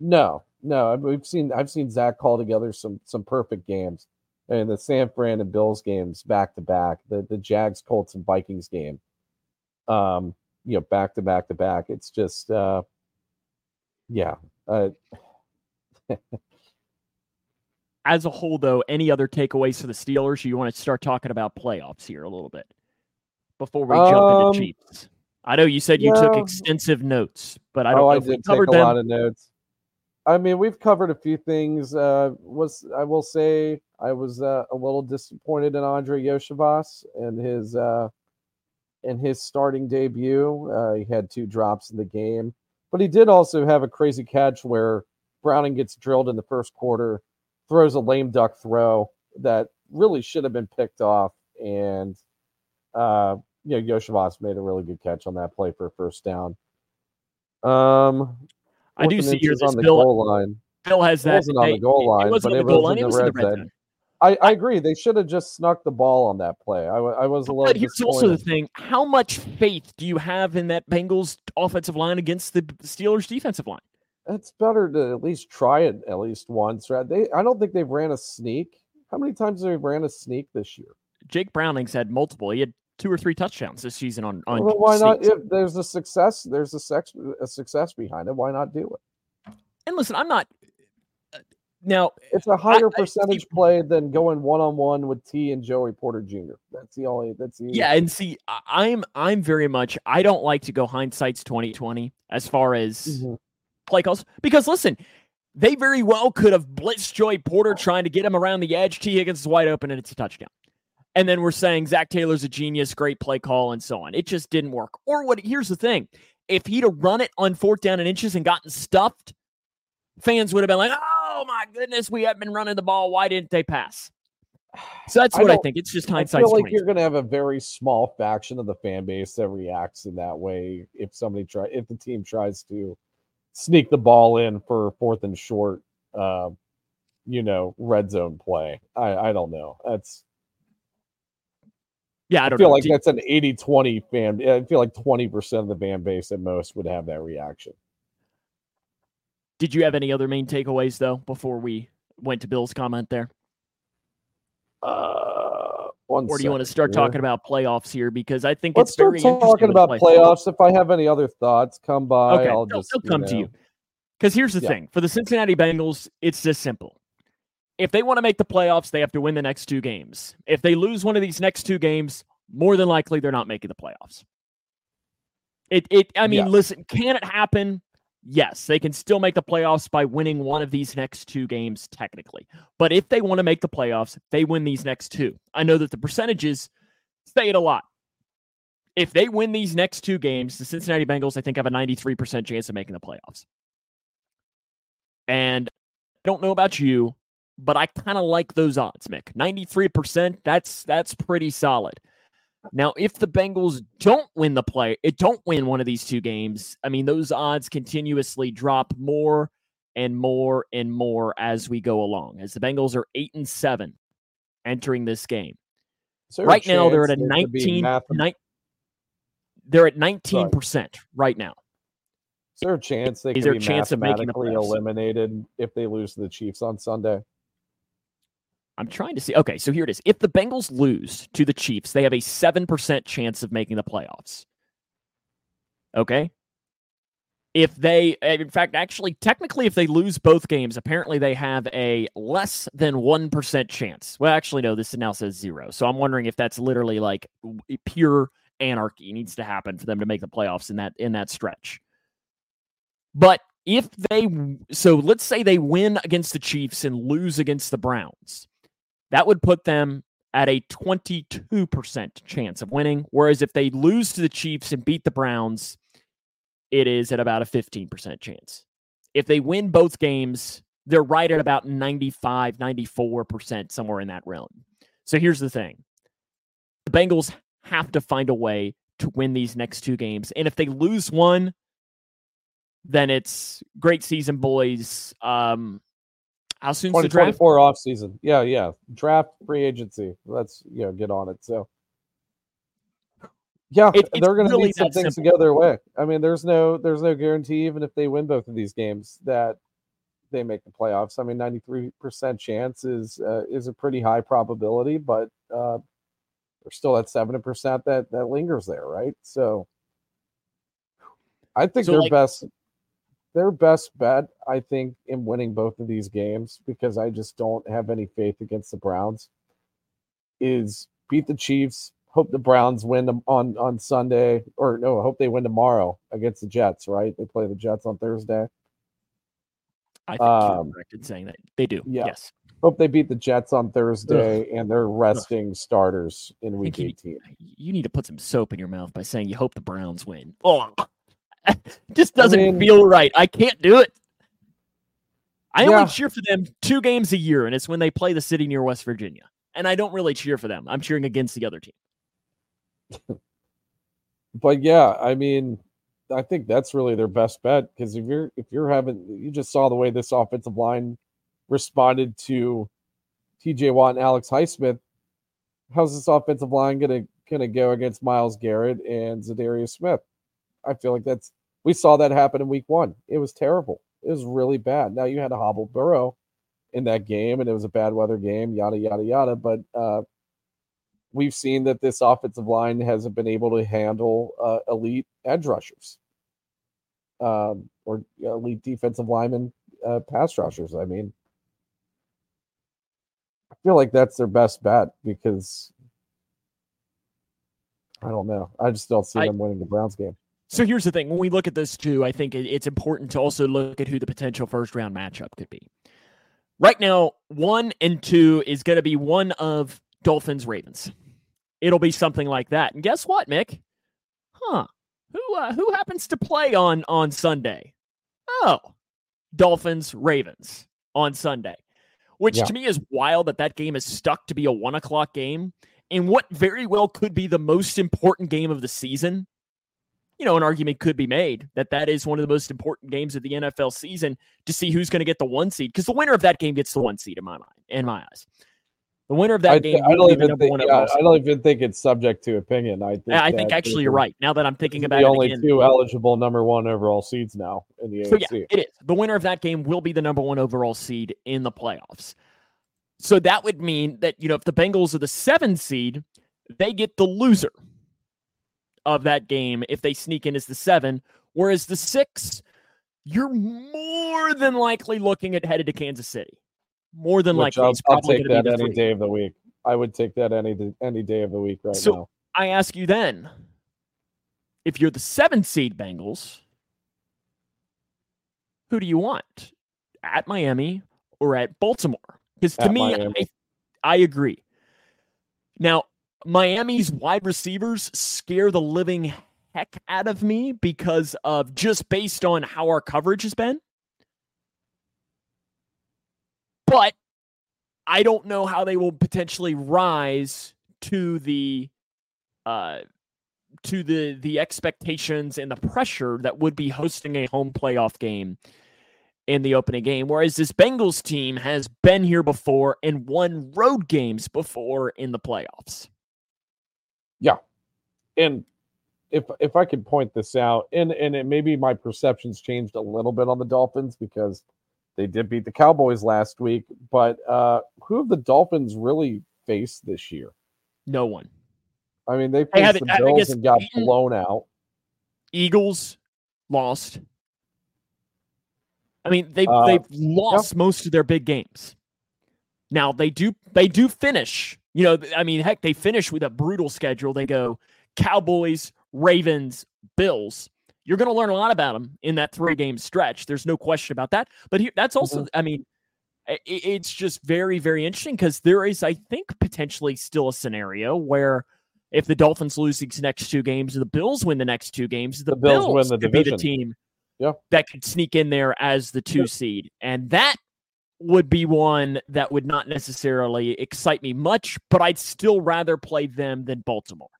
No, no. We've seen I've seen Zac call together some some perfect games, and the San Fran and Bills games back to back, the the Jags, Colts, and Vikings game. Um, you know, back to back to back. It's just, uh, yeah. Uh, As a whole, though, any other takeaways for the Steelers? You want to start talking about playoffs here a little bit before we jump um, into Chiefs? I know you said you took extensive notes, but I don't oh, know I if we covered take a them. lot of notes. I mean, we've covered a few things. Uh, was I will say I was uh, a little disappointed in Andre Iosivas and his uh, in his starting debut. Uh, he had two drops in the game, but he did also have a crazy catch where Browning gets drilled in the first quarter, throws a lame duck throw that really should have been picked off, and uh, you know Iosivas made a really good catch on that play for a first down. Um, I do see here this on the Bill, goal line. Bill has that. It wasn't on the goal line, it wasn't but on the goal line. It was in the red zone. I, I agree. They should have just snuck the ball on that play. I, I was a little. But here's also the thing: how much faith do you have in that Bengals offensive line against the Steelers defensive line? It's better to at least try it at least once. Right? They, I don't think they've ran a sneak. How many times have they ran a sneak this year? Jake Browning's had multiple. He had two or three touchdowns this season on on. Well, why not? If there's a success, there's a sex a success behind it. Why not do it? And listen, I'm not now it's a higher I, percentage I, play than going one on one with T and Joey Porter Jr. That's the only. That's the yeah. And see, I'm I'm very much. I don't like to go hindsight's twenty twenty as far as mm-hmm. play calls because listen, they very well could have blitzed Joey Porter trying to get him around the edge. Tee Higgins is wide open and it's a touchdown. And then we're saying Zac Taylor's a genius, great play call, and so on. It just didn't work. Or what? Here's the thing: if he'd have run it on fourth down and inches and gotten stuffed, fans would have been like, oh my goodness, we have been running the ball. Why didn't they pass? So that's what I, I think. It's just hindsight. I feel like you're going to have a very small faction of the fan base that reacts in that way if somebody try if the team tries to sneak the ball in for fourth and short, uh, you know, red zone play. I I don't know. That's yeah, I don't I feel know. like that's an 80-20 fan. I feel like 20% of the fan base at most would have that reaction. Did you have any other main takeaways though before we went to Bill's comment there? Uh, or do you want to start here. talking about playoffs here? Because I think let's start talking about playoffs. If I have any other thoughts, come by. Okay, I'll just they'll come know. to you. Because here's the yeah. thing: for the Cincinnati Bengals, it's just simple. If they want to make the playoffs, they have to win the next two games. If they lose one of these next two games, more than likely they're not making the playoffs. It, it. I mean, yeah. listen, can it happen? yes, they can still make the playoffs by winning one of these next two games, technically. But if they want to make the playoffs, they win these next two. I know that the percentages say it a lot. If they win these next two games, the Cincinnati Bengals, I think, have a 93% chance of making the playoffs. And I don't know about you, but I kind of like those odds, Mick. 93%, that's that's pretty solid. Now, if the Bengals don't win the play, it don't win one of these two games, I mean, those odds continuously drop more and more and more as we go along. As the Bengals are eight and seven entering this game. Right now, they're at a 19, ni- they're at 19% right now. Is there a chance they Is there a chance of making the eliminated if they lose to the Chiefs on Sunday? I'm trying to see. Okay, so here it is. If the Bengals lose to the Chiefs, they have a 7% chance of making the playoffs. Okay. If they, eh, in fact, actually, technically, if they lose both games, apparently they have a less than 1% chance. Well, actually, no, this now says zero. So I'm wondering if that's literally like pure anarchy needs to happen for them to make the playoffs in that in that stretch. But if they so let's say they win against the Chiefs and lose against the Browns. That would put them at a 22% chance of winning. Whereas if they lose to the Chiefs and beat the Browns, it is at about a 15% chance. If they win both games, they're right at about 95, 94%, somewhere in that realm. So here's the thing the Bengals have to find a way to win these next two games. And if they lose one, then it's great season, boys. Um, how soon's the draft? 2024 off season. Yeah, yeah. Draft free agency. Let's you know get on it. So yeah, It- they're going to really need some things to go their way. I mean, there's no there's no guarantee even if they win both of these games that they make the playoffs. I mean, 93% chance is uh, is a pretty high probability, but uh, there's still that 70% that that lingers there, right? So I think So, their like- best their best bet, I think, in winning both of these games, because I just don't have any faith against the Browns, is beat the Chiefs. Hope the Browns win them on on Sunday, or no, I hope they win tomorrow against the Jets. Right? They play the Jets on Thursday. I think Um, you're correct in saying that. They do. yeah. Yes. Hope they beat the Jets on Thursday, and they're resting starters in Week you- 18. You need to put some soap in your mouth by saying you hope the Browns win. Oh, just doesn't mean- feel right. I can't do it. I Yeah. only cheer for them two games a year, and it's when they play the city near West Virginia. And I don't really cheer for them. I'm cheering against the other team. but yeah, I mean, I think that's really their best bet because if you're if you're having you just saw the way this offensive line responded to TJ Watt and Alex Highsmith. How's this offensive line gonna gonna go against Myles Garrett and Za'Darius Smith? I feel like that's we saw that happen in week one. It was terrible. It was really bad. Now you had a hobbled Burrow in that game, and it was a bad weather game, yada yada yada. But uh we've seen that this offensive line hasn't been able to handle uh, elite edge rushers um, or elite defensive linemen, uh, pass rushers. I mean, I feel like that's their best bet because I don't know. I just don't see I- them winning the Browns game. So here's the thing: when we look at this too, I think it's important to also look at who the potential first round matchup could be. Right now, one and two is going to be one of Dolphins Ravens. It'll be something like that. And guess what, Mick? Huh? Who uh, who happens to play on on Sunday? Oh, Dolphins Ravens on Sunday, which Yeah. to me is wild that that game is stuck to be a one o'clock game in what very well could be the most important game of the season you know, an argument could be made that that is one of the most important games of the NFL season to see who's going to get the one seed because the winner of that game gets the one seed in my mind, in my eyes. The winner of that I, game, I don't even think. yeah, I don't even think it's subject to opinion. I think. I think actually you're right. Now that I'm thinking about the it only again, two eligible number one overall seeds now in the So AFC. yeah, it is. The winner of that game will be the number one overall seed in the playoffs. So that would mean that, you know, if the Bengals are the seven seed, they get the loser of that game if they sneak in as the seven. Whereas the six, you're more than likely looking at headed to Kansas City. More than Which likely, I'll, it's I'll probably take going to that any three. day of the week. I would take that any any day of the week right So- now. I ask you then, if you're the seven seed Bengals, who do you want at Miami or at Baltimore? Because to At me, I, I agree. Now, Miami's wide receivers scare the living heck out of me because of just based on how our coverage has been. But I don't know how they will potentially rise to the uh to the the expectations and the pressure that would be hosting a home playoff game in the opening game whereas this Bengals team has been here before and won road games before in the playoffs. And if if I could point this out, and and it, maybe my perceptions changed a little bit on the Dolphins because they did beat the Cowboys last week, but uh who have the Dolphins really faced this year? No one. I mean, they faced the Bills and got blown out. Eagles lost. I mean, they Uh, they've lost most of their big games. Now they do they do finish. You know, I mean, heck, they finish with a brutal schedule. They go Cowboys, Ravens, Bills. You're going to learn a lot about them in that three game stretch. There's no question about that. But here, that's also, mm-hmm. I mean, i- i- it's just very, very interesting because there is, I think, potentially still a scenario where if the Dolphins lose these next two games, the Bills win the next two games, the, The Bills win the could be the team Yeah. that could sneak in there as the two seed, and that would be one that would not necessarily excite me much, but I'd still rather play them than Baltimore.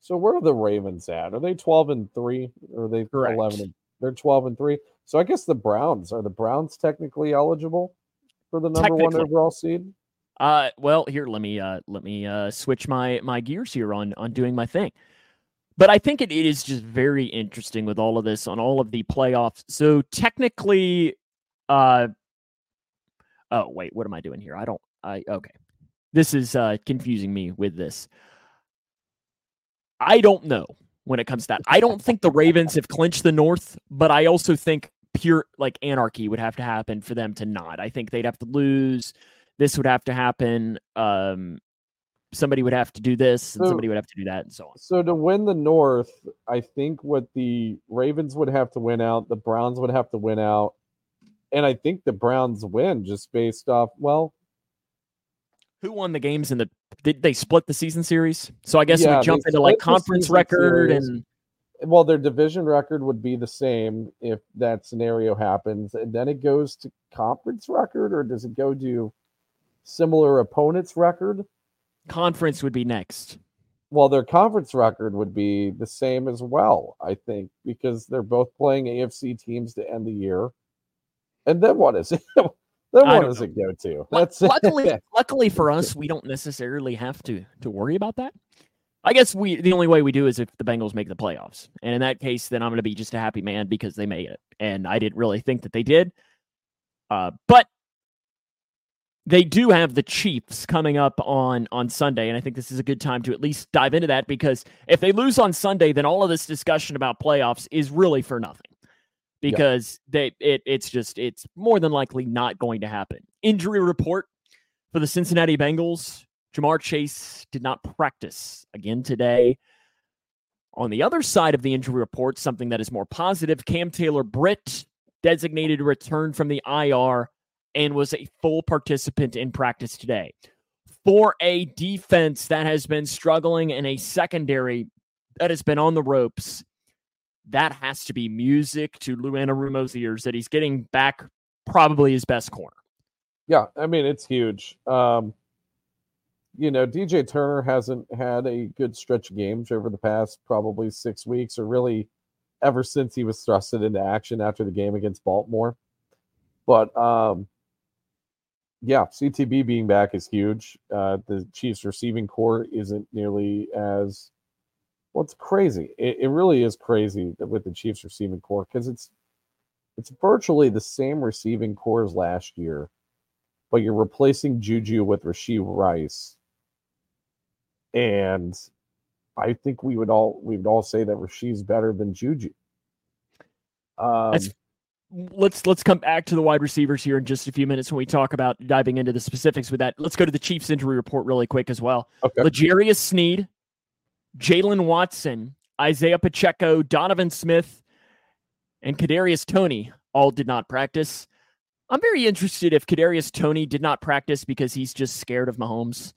So where are the Ravens at? Are they 12 and 3 or are they Correct. 11 and they're 12 and 3? So I guess the Browns are the Browns technically eligible for the number one overall seed? Uh, well, here let me uh, let me uh, switch my my gears here on on doing my thing. But I think it, it is just very interesting with all of this on all of the playoffs. So technically, uh, oh wait, what am I doing here? I don't. I okay. This is uh, confusing me with this. I don't know when it comes to that. I don't think the Ravens have clinched the North, but I also think pure like anarchy would have to happen for them to not. I think they'd have to lose. This would have to happen. Um, somebody would have to do this, and So- somebody would have to do that, and so on. So to win the North, I think what the Ravens would have to win out, the Browns would have to win out, and I think the Browns win just based off. Well, Who won the games in the? Did they split the season series? So I guess Yeah, we jump into like conference record series. and well, their division record would be the same if that scenario happens, and then it goes to conference record, or does it go to similar opponents record? conference would be next. Well, their conference record would be the same as well, I think, because they're both playing AFC teams to end the year. And then what is it? then what does it go to? That's luckily, luckily for us, we don't necessarily have to to worry about that. I guess we the only way we do is if the Bengals make the playoffs, and in that case, then I'm going to be just a happy man because they made it, and I didn't really think that they did. Uh, but they do have the Chiefs coming up on on Sunday, and I think this is a good time to at least dive into that because if they lose on Sunday, then all of this discussion about playoffs is really for nothing Yeah. because they it it's just it's more than likely not going to happen. Injury report for the Cincinnati Bengals: Ja'Marr Chase did not practice again today. On the other side of the injury report, something that is more positive: Cam Taylor Britt designated return from the IR and was a full participant in practice today. For a defense that has been struggling and a secondary that has been on the ropes, that has to be music to Lou Anarumo's ears that he's getting back probably his best corner. yeah, I mean it's huge. Um, you know, DJ Turner hasn't had a good stretch of games over the past probably six weeks, or really ever since he was thrusted into action after the game against Baltimore. But um, yeah, CTB being back is huge. Uh, the Chiefs receiving corps isn't nearly as well. It's crazy. It, it really is crazy that with the Chiefs receiving corps because it's it's virtually the same receiving corps as last year, but you're replacing Juju with Rashee Rice, and I think we would all we would all say that Rashee's better than Juju. Um, That's let's let's come back to the wide receivers here in just a few minutes when we talk about diving into the specifics with that. Let's go to the Chiefs injury report really quick as well. okay. L'Jarius Sneed, Jaylen Watson, Isaiah Pacheco, Donovan Smith, and Kadarius Toney all did not practice. I'm very interested if Kadarius Toney did not practice because he's just scared of Mahomes.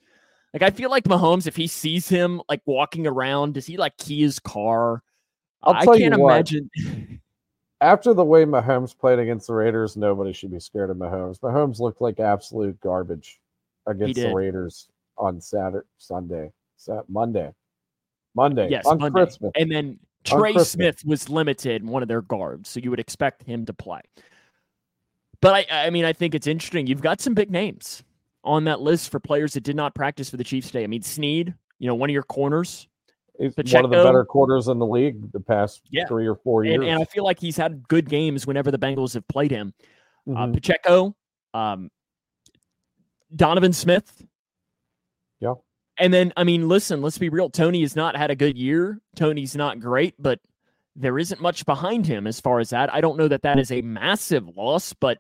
Like I feel like Mahomes, if he sees him like walking around, does he like key his car? I'll I can't imagine. after the way Mahomes played against the Raiders, nobody should be scared of Mahomes. Mahomes looked like absolute garbage against the. Raiders on Saturday, Sunday, Sat Monday, Monday, yes, on Monday. Christmas. And then Trey Smith was limited, one of their guards, so you would expect him to play. But I, I mean, I think it's interesting. You've got some big names on that list for players that did not practice for the Chiefs today. I mean, Sneed, you know, one of your corners, He's one of the better quarters in the league the past Yeah. three or four years. and, and I feel like he's had good games whenever the Bengals have played him. Uh, Mhm. Pacheco, um, Donovan Smith. And then, I mean, listen, let's be real. Toney has not had a good year. Toney's not great, but there isn't much behind him as far as that. I don't know that that is a massive loss, but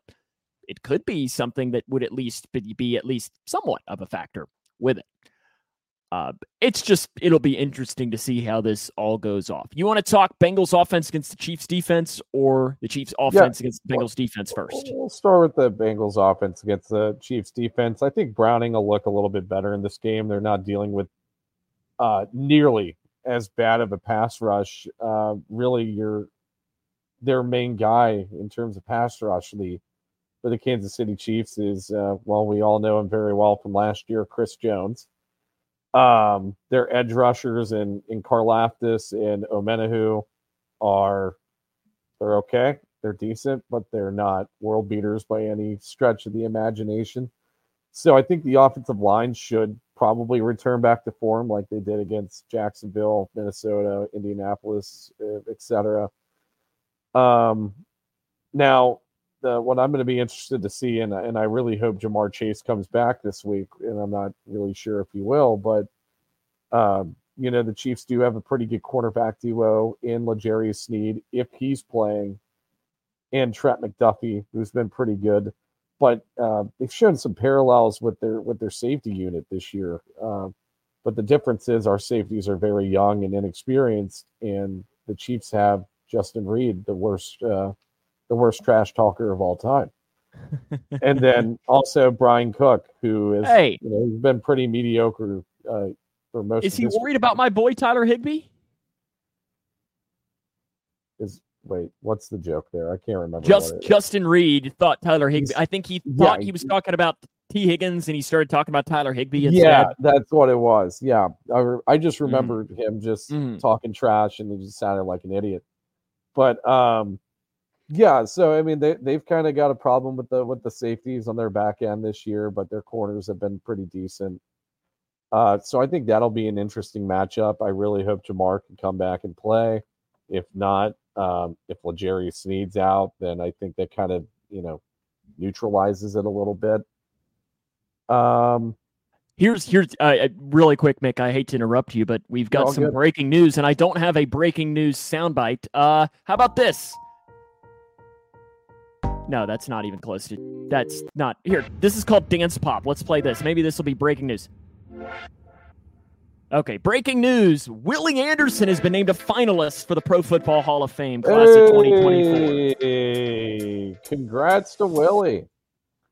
it could be something that would at least be, be at least somewhat of a factor with it. Uh, it's just it'll be interesting to see how this all goes off. You want to talk Bengals offense against the Chiefs defense or the Chiefs offense against the Bengals defense first? We'll start with the Bengals offense against the Chiefs defense. I think Browning will look a little bit better in this game. They're not dealing with uh, nearly as bad of a pass rush. Uh, really, your their main guy in terms of pass rush, for the Kansas City Chiefs is, uh, well, we all know him very well from last year, Chris Jones. Um, their edge rushers in in Karlaftis and Omenihu are they're okay. They're decent, but they're not world beaters by any stretch of the imagination. So I think the offensive line should probably return back to form like they did against Jacksonville, Minnesota, Indianapolis, uh, etc. Um, now, what I'm going to be interested to see, and, and I really hope Ja'Marr Chase comes back this week, and I'm not really sure if he will, but um, you know the Chiefs do have a pretty good quarterback duo in L'Jarius Sneed if he's playing, and Trent McDuffie, who's been pretty good but uh, they've shown some parallels with their with their safety unit this year. Uh, but the difference is our safeties are very young and inexperienced, and the Chiefs have Justin Reid, the worst uh, the worst trash talker of all time. and then also Bryan Cook, who is hey, you know, he's been pretty mediocre uh, for most. Is he worried about my boy Tyler Higbee? Is Wait, what's the joke there? I can't remember. Just Justin Reid thought Tyler Higbee. I think he thought yeah, he was talking about Tee Higgins, and he started talking about Tyler Higbee. Instead. Yeah, that's what it was. Yeah, I, I just mm-hmm. remembered mm. him just mm. talking trash, and he just sounded like an idiot. But um, yeah. So I mean, they they've kind of got a problem with the with the safeties on their back end this year, but their corners have been pretty decent. Uh, so I think that'll be an interesting matchup. I really hope Ja'Marr can come back and play. If not, um, if L'Jarius Sneed's out, then I think that kind of you know neutralizes it a little bit. Um, here's here's uh, uh, really quick, Mick. I hate to interrupt you, but we've got some good. breaking news, and I don't have a breaking news soundbite. Uh, how about this? No, that's not even close to. That's not here. This is called Dance Pop. Let's play this. Maybe this will be breaking news. Okay, breaking news. Willie Anderson has been named a finalist for the Pro Football Hall of Fame class hey, of 2024. Congrats to Willie.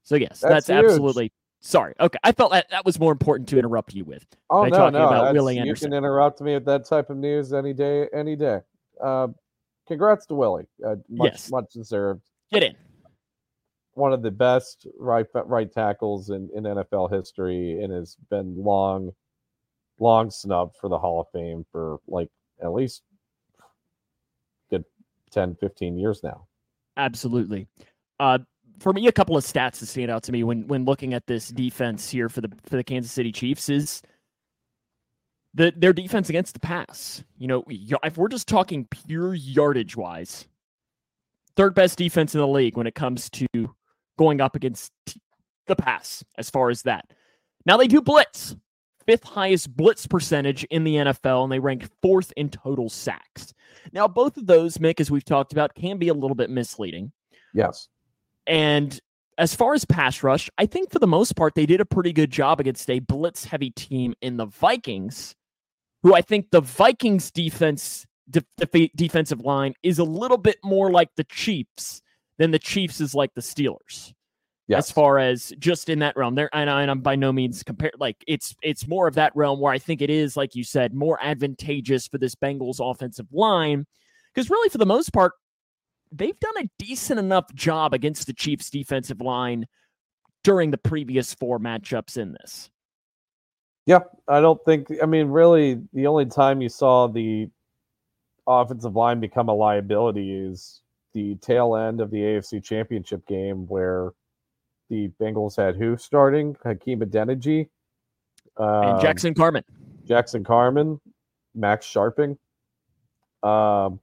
So, yes, that's, that's absolutely. Sorry. Okay. I felt that that was more important to interrupt you with. Oh, no, no. About Willie Anderson. You can interrupt me with that type of news any day, any day. Uh, congrats to Willie. Uh, much, yes. much deserved. Get in. One of the best right right tackles in, in NFL history and has been long long snubbed for the Hall of Fame for like at least good 10, 15 years now. Absolutely. Uh, for me, a couple of stats that stand out to me when when looking at this defense here for the for the Kansas City Chiefs is the their defense against the pass. You know, if we're just talking pure yardage wise, third best defense in the league when it comes to going up against the pass. As far as that, now they do blitz fifth highest blitz percentage in the NFL, and they rank fourth in total sacks. Now, both of those, Mick, as we've talked about, can be a little bit misleading. Yes. And as far as pass rush, I think for the most part, they did a pretty good job against a blitz heavy team in the Vikings, who I think the Vikings defense, de- defensive line is a little bit more like the Chiefs than the Chiefs is like the Steelers yes. as far as just in that realm. There, and, I, am by no means compared. Like it's it's more of that realm where I think it is, like you said, more advantageous for this Bengals offensive line because really, for the most part, they've done a decent enough job against the Chiefs' defensive line during the previous four matchups in this. Yeah, I don't think. I mean, really, the only time you saw the offensive line become a liability is the tail end of the AFC Championship game where the Bengals had who starting? Hakeem Adeniji. Um, and Jackson Carman. Jackson Carman, Max Scharping. Um,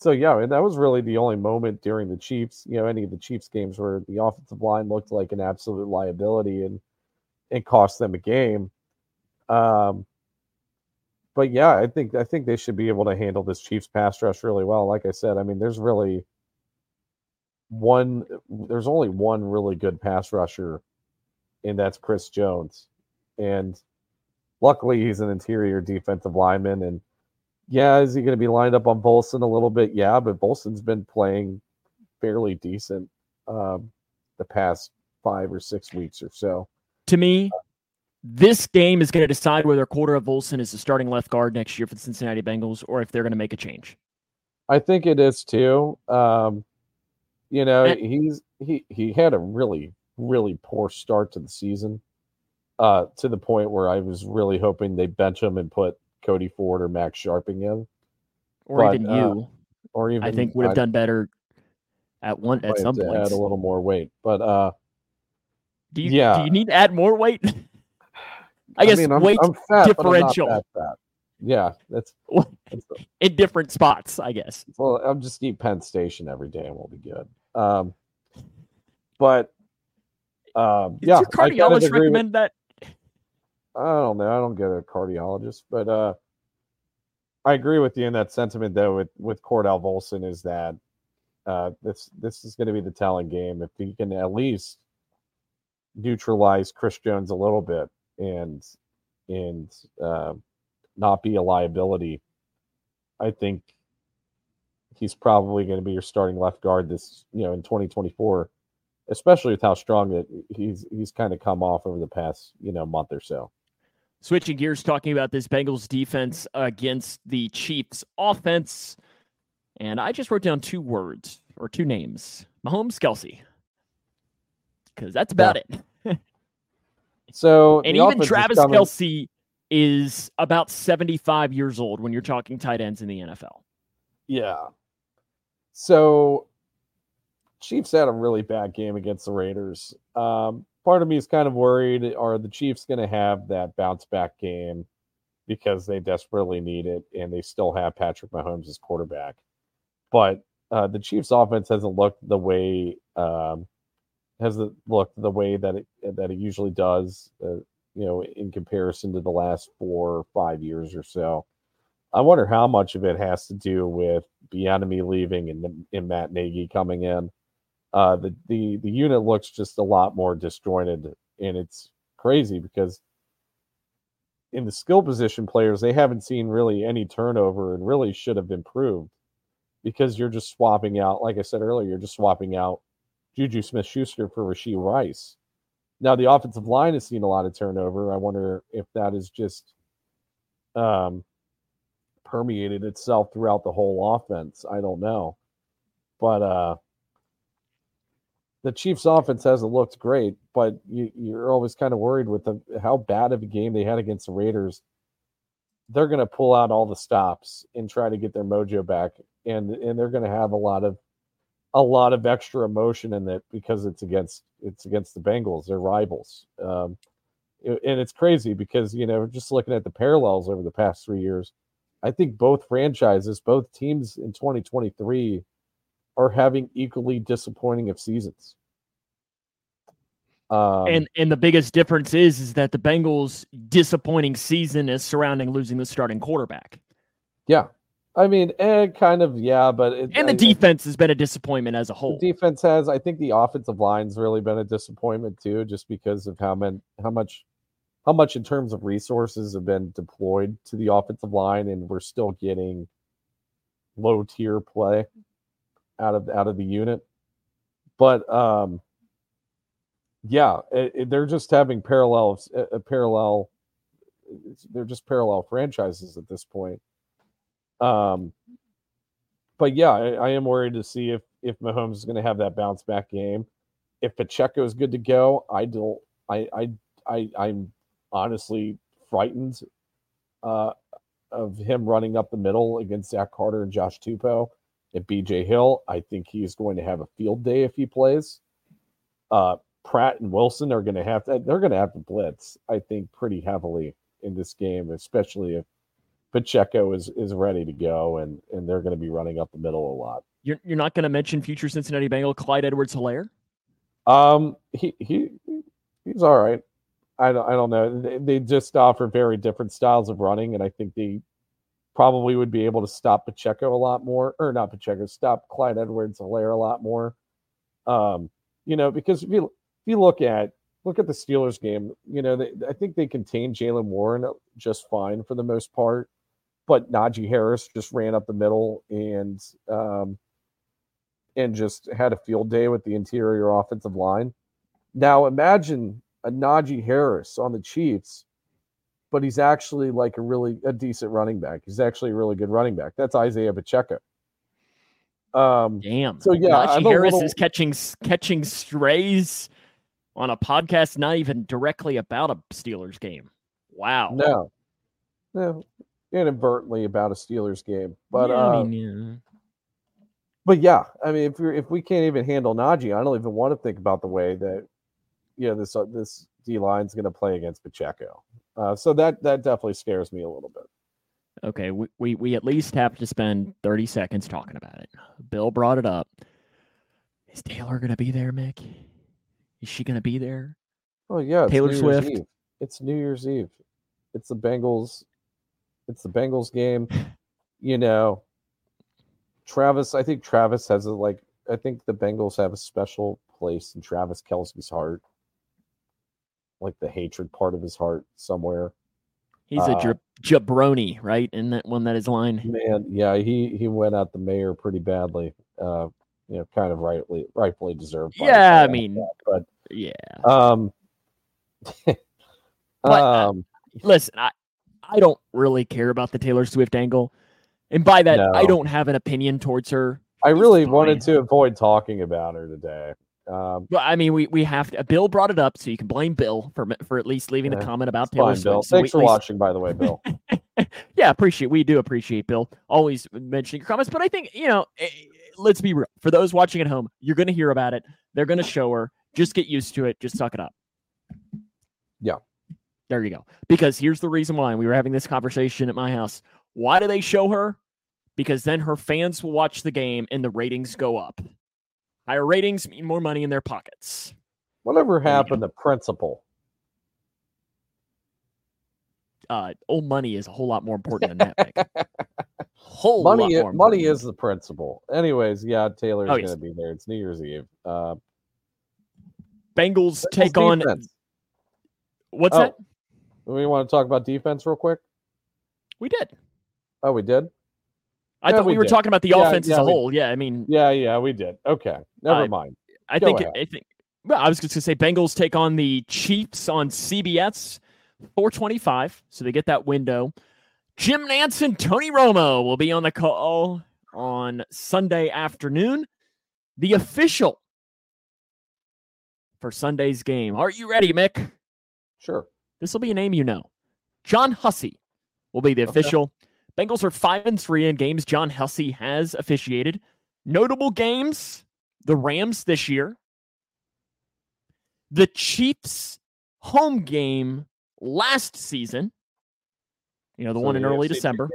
so yeah, and that was really the only moment during the Chiefs, you know, any of the Chiefs games where the offensive line looked like an absolute liability and it cost them a game. Um, but yeah, I think I think they should be able to handle this Chiefs pass rush really well. Like I said, I mean, there's really one there's only one really good pass rusher and that's Chris Jones. And luckily he's an interior defensive lineman and yeah, is he going to be lined up on Volson a little bit? Yeah, but Volson's been playing fairly decent um, the past five or six weeks or so. To me, this game is going to decide whether Cordell Volson is the starting left guard next year for the Cincinnati Bengals or if they're going to make a change. I think it is too. Um, You know, and, he's he he had a really really poor start to the season, uh, to the point where I was really hoping they bench him and put Cody Ford or Max Scharping in, or but, even uh, you, or even I think would have done better at one at some point. Add a little more weight, but uh, do you yeah. do you need to add more weight? I guess I mean, weight I'm, I'm fat, differential. That fat. Yeah, that's, that's in different spots, I guess. Well, I'll just eat Penn Station every day and we'll be good. Um, but um, Did yeah, your cardiologist recommend with, that? I don't know. I don't get a cardiologist, but uh, I agree with you in that sentiment though. With with Cordell Volson, is that uh, this this is going to be the telling game if he can at least neutralize Chris Jones a little bit and and uh, not be a liability. I think he's probably going to be your starting left guard this you know in 2024, especially with how strong that he's he's kind of come off over the past you know month or so. Switching gears, talking about this Bengals defense against the Chiefs offense. And I just wrote down two words or two names Mahomes Kelce. Because that's about yeah. it. So, and even Travis coming... Kelce is about 75 years old when you're talking tight ends in the NFL. Yeah. So, Chiefs had a really bad game against the Raiders. Um, part of me is kind of worried are the Chiefs going to have that bounce back game because they desperately need it and they still have Patrick Mahomes as quarterback. But uh, the Chiefs offense hasn't looked the way um, has it looked the way that it that it usually does, uh, you know, in comparison to the last four or five years or so. I wonder how much of it has to do with Bieniemy leaving and, and Matt Nagy coming in uh, the the the unit looks just a lot more disjointed, and it's crazy because in the skill position players they haven't seen really any turnover and really should have improved because you're just swapping out, like I said earlier, you're just swapping out Juju Smith Schuster for Rashee Rice. Now the offensive line has seen a lot of turnover. I wonder if that is just um, permeated itself throughout the whole offense. I don't know, but uh, the Chiefs' offense hasn't looked great, but you, are always kind of worried with the, how bad of a game they had against the Raiders. They're going to pull out all the stops and try to get their mojo back, and and they're going to have a lot of a lot of extra emotion in it because it's against it's against the Bengals, their rivals. Um, and it's crazy because you know just looking at the parallels over the past three years, I think both franchises, both teams in 2023 are having equally disappointing of seasons. Um, and and the biggest difference is is that the Bengals' disappointing season is surrounding losing the starting quarterback. Yeah, I mean, and eh, kind of yeah, but it, and the I, defense has been a disappointment as a whole. defense has, I think, the offensive line's really been a disappointment too, just because of how many, how much, how much in terms of resources have been deployed to the offensive line, and we're still getting low tier play out of out of the unit. But um, yeah, it, it, they're just having parallel a, parallel. They're just parallel franchises at this point. Um, but yeah, I, I am worried to see if if Mahomes is going to have that bounce back game. If Pacheco is good to go, I don't. I I I I'm honestly frightened uh, of him running up the middle against Zach Carter and Josh Tupou at BJ Hill. I think he's going to have a field day if he plays. Uh, Pratt and Wilson are going to have to, they're going to have to blitz, I think, pretty heavily in this game, especially if Pacheco is is ready to go and and they're going to be running up the middle a lot. You're you're not going to mention future Cincinnati Bengal Clyde Edwards-Helaire? Um, he he he's all right. I don't I don't know. They, they just offer very different styles of running, and I think they probably would be able to stop Pacheco a lot more, or not Pacheco, stop Clyde Edwards-Helaire a lot more. Um, you know, because if you if you look at look at the Steelers game, you know, they, I think they contained Jaylen Warren just fine for the most part, but Najee Harris just ran up the middle and um, and just had a field day with the interior offensive line. Now imagine a Najee Harris on the Chiefs but he's actually like a really a decent running back. He's actually a really good running back. That's Isaiah Pacheco. Um, Damn. So, yeah, Najee Harris little- is catching catching strays on a podcast not even directly about a Steelers game. Wow. no, no, inadvertently about a Steelers game, but Yeah, uh, I mean, but yeah, I mean, if you're if we can't even handle Najee, I don't even want to think about the way that you know this uh, this D line's going to play against Pacheco. Uh, so that that definitely scares me a little bit. okay, we, we we at least have to spend 30 seconds talking about it. Bill brought it up. Is Taylor gonna be there, Mick? Is she gonna be there? Oh yeah, Taylor New Swift. It's New Year's Eve. It's the Bengals. It's the Bengals game. You know, Travis. I think Travis has a like. I think the Bengals have a special place in Travis Kelce's heart, like the hatred part of his heart somewhere. He's a Uh, jab- jabroni, right? Isn't that one that is line? Man, yeah, he he went at the mayor pretty badly. Uh, you know, kind of rightly rightfully deserved. Yeah, I mean- that, but Yeah. um, But, uh, um, listen, I, I don't really care about the Taylor Swift angle. And by that, I don't have an opinion towards her. I really fine. wanted to avoid talking about her today. Um, But I mean, we, we have to. Bill brought it up, so you can blame Bill for for at least leaving Yeah, a comment about Taylor fine, Bill. Swift. So Thanks we- for least- watching, by the way, Bill. yeah, appreciate. We do appreciate Bill always mentioning your comments. But I think you know, eh, let's be real. For those watching at home, you're going to hear about it. They're going to show her. Just get used to it. Just suck it up. Yeah. There you go. Because here's the reason why we were having this conversation at my house. Why do they show her? Because then her fans will watch the game and the ratings go up. Higher ratings mean more money in their pockets. Whatever happened to principle? Uh, old money is a whole lot more important than that. Whole lot Money, more money is the principle. Anyways, yeah, Taylor's Oh, going to be there. It's New Year's Eve. Uh, Bengals Bengals take on what's Oh. that? We want to talk about defense real quick. We did. Oh, we did. I Yeah, thought we, we were did. talking about the Yeah, offense yeah, as a we- whole. Yeah, I mean, Yeah, yeah, we did. Okay, never Uh, mind. I Go think ahead. I think. Well, I was just gonna say Bengals take on the Chiefs on CBS, 425. So they get that window. Jim Nantz and Tony Romo will be on the call on Sunday afternoon. The official for Sunday's game. Are you ready, Mick? Sure. This will be a name you know. John Hussey will be the Okay. official. Bengals are five and three in games John Hussey has officiated. Notable games: the Rams this year, the Chiefs home game last season. You know the So one in early AFC December.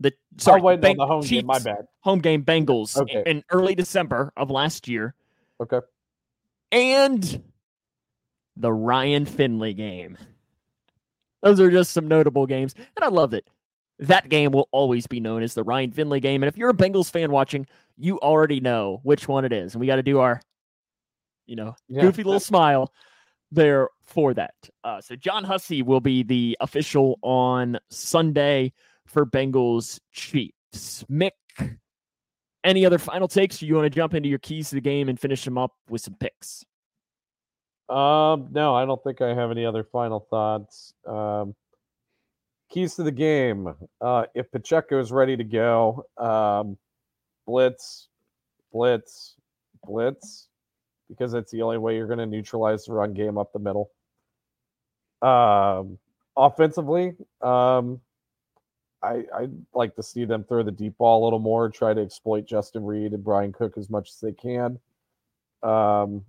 The sorry, oh, wait, no, the home game. My bad. home game Bengals Okay. in early December of last year, Okay. and the Ryan Finley game. Those are just some notable games, and I love it. That game will always be known as the Ryan Finley game. And if you're a Bengals fan watching, you already know which one it is. And we got to do our, you know, Yeah. goofy little smile there for that. Uh, so John Hussey will be the official on Sunday for Bengals Chiefs. Mick, any other final takes? Or you want to jump into your keys to the game and finish them up with some picks? Um, no, I don't think I have any other final thoughts. Um, keys to the game. Uh, if Pacheco is ready to go, um, blitz, blitz, blitz, because that's the only way you're going to neutralize the run game up the middle. Um, offensively, um, I I'd like to see them throw the deep ball a little more, try to exploit Justin Reid and Bryan Cook as much as they can. Um,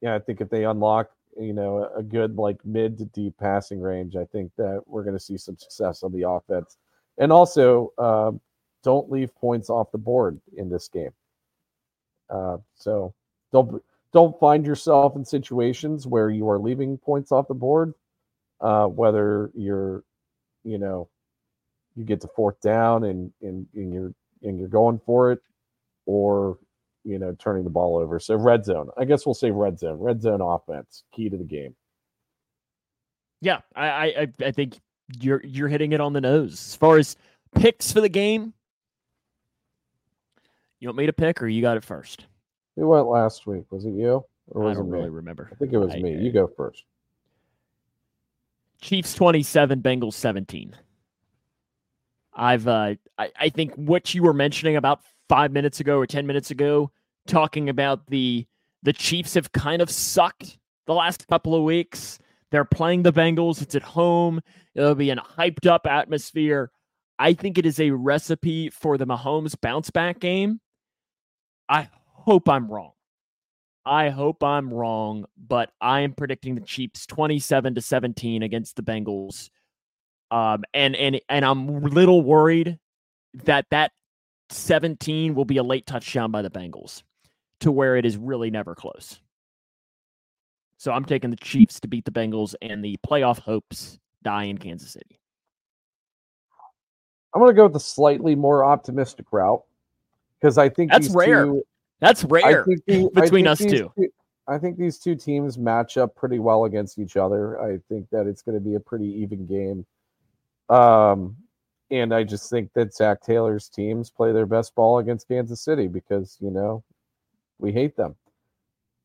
yeah, I think if they unlock, you know, a- good like mid to deep passing range, I think that we're going to see some success on the offense. And also, um, don't leave points off the board in this game. Uh, so don't don't find yourself in situations where you are leaving points off the board, uh, whether you're, you know, you get to fourth down and and, and you're and you're going for it, or you know, turning the ball over. So red zone. I guess we'll say red zone. Red zone offense, key to the game. Yeah, I, I, I- I think you're you're hitting it on the nose. As far as picks for the game, you want me to pick or you got it first? Who went last week? Was it you or I was it don't me? really remember. I think it was I- me. I- You go first. Chiefs 27, Bengals 17. I've uh I, I think what you were mentioning about five minutes ago or 10 minutes ago talking about the the Chiefs have kind of sucked the last couple of weeks. They're playing the Bengals. It's at home. It'll be a hyped up atmosphere. I think it is a recipe for the Mahomes bounce back game. I hope I'm wrong. I hope I'm wrong, but I am predicting the Chiefs 27 to 17 against the Bengals. Um, and and and I'm a little worried that that 17 will be a late touchdown by the Bengals to where it is really never close. So I'm taking the Chiefs to beat the Bengals and the playoff hopes die in Kansas City. I'm going to go with the slightly more optimistic route because I think that's rare. Two, that's rare the, between us two. two. I think these two teams match up pretty well against each other. I think that it's going to be a pretty even game. Um, and I just think that Zac Taylor's teams play their best ball against Kansas City because, you know, we hate them.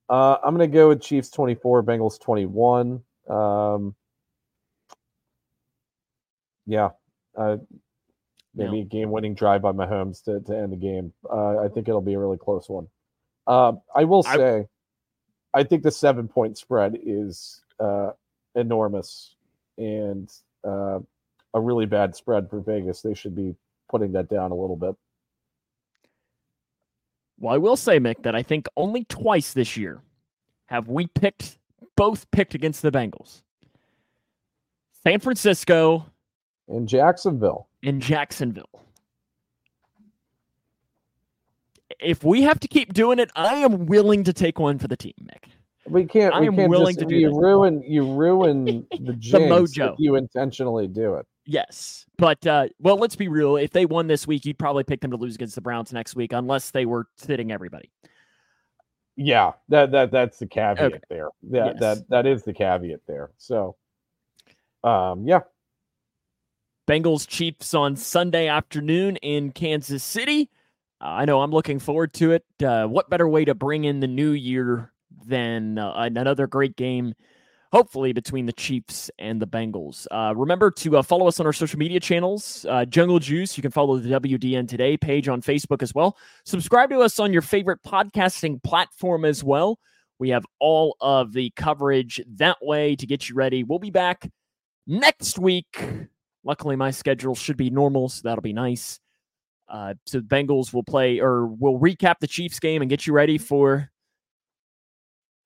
Uh, I'm going to go with Chiefs 24, Bengals 21. Um, yeah. Uh, maybe a game winning drive by Mahomes to, to end the game. Uh, I think it'll be a really close one. Uh, I will say, I, I think the seven point spread is uh, enormous and uh, a really bad spread for Vegas. They should be putting that down a little bit. Well, I will say, Mick, that I think only twice this year have we picked both picked against the Bengals. San Francisco and Jacksonville. In Jacksonville. If we have to keep doing it, I am willing to take one for the team, Mick. We can't. I we am can't willing just, to do you ruin you ruin the, the mojo. you intentionally do it. Yes, but uh, well, let's be real. If they won this week, you'd probably pick them to lose against the Browns next week, unless they were sitting everybody. Yeah, that that that's the caveat okay. there. That yes. that that is the caveat there. So, um, yeah. Bengals Chiefs on Sunday afternoon in Kansas City. Uh, I know I'm looking forward to it. Uh, what better way to bring in the new year than uh, another great game hopefully between the Chiefs and the Bengals. Uh, remember to uh, follow us on our social media channels, uh, Jungle Juice. You can follow the WDN Today page on Facebook as well. Subscribe to us on your favorite podcasting platform as well. We have all of the coverage that way to get you ready. We'll be back next week. Luckily, my schedule should be normal, so that'll be nice. Uh, so the Bengals will play or will recap the Chiefs game and get you ready for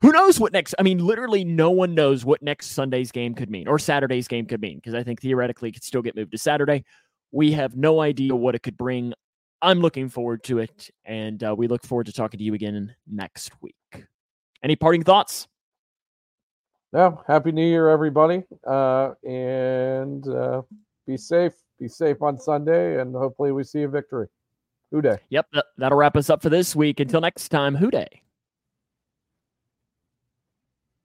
who knows what next? I mean, literally, no one knows what next Sunday's game could mean or Saturday's game could mean because I think theoretically it could still get moved to Saturday. We have no idea what it could bring. I'm looking forward to it, and uh, we look forward to talking to you again next week. Any parting thoughts? No. Happy New Year, everybody, uh, and uh, be safe. Be safe on Sunday, and hopefully we see a victory. Who Dey. Yep, that'll wrap us up for this week. Until next time, Who Dey?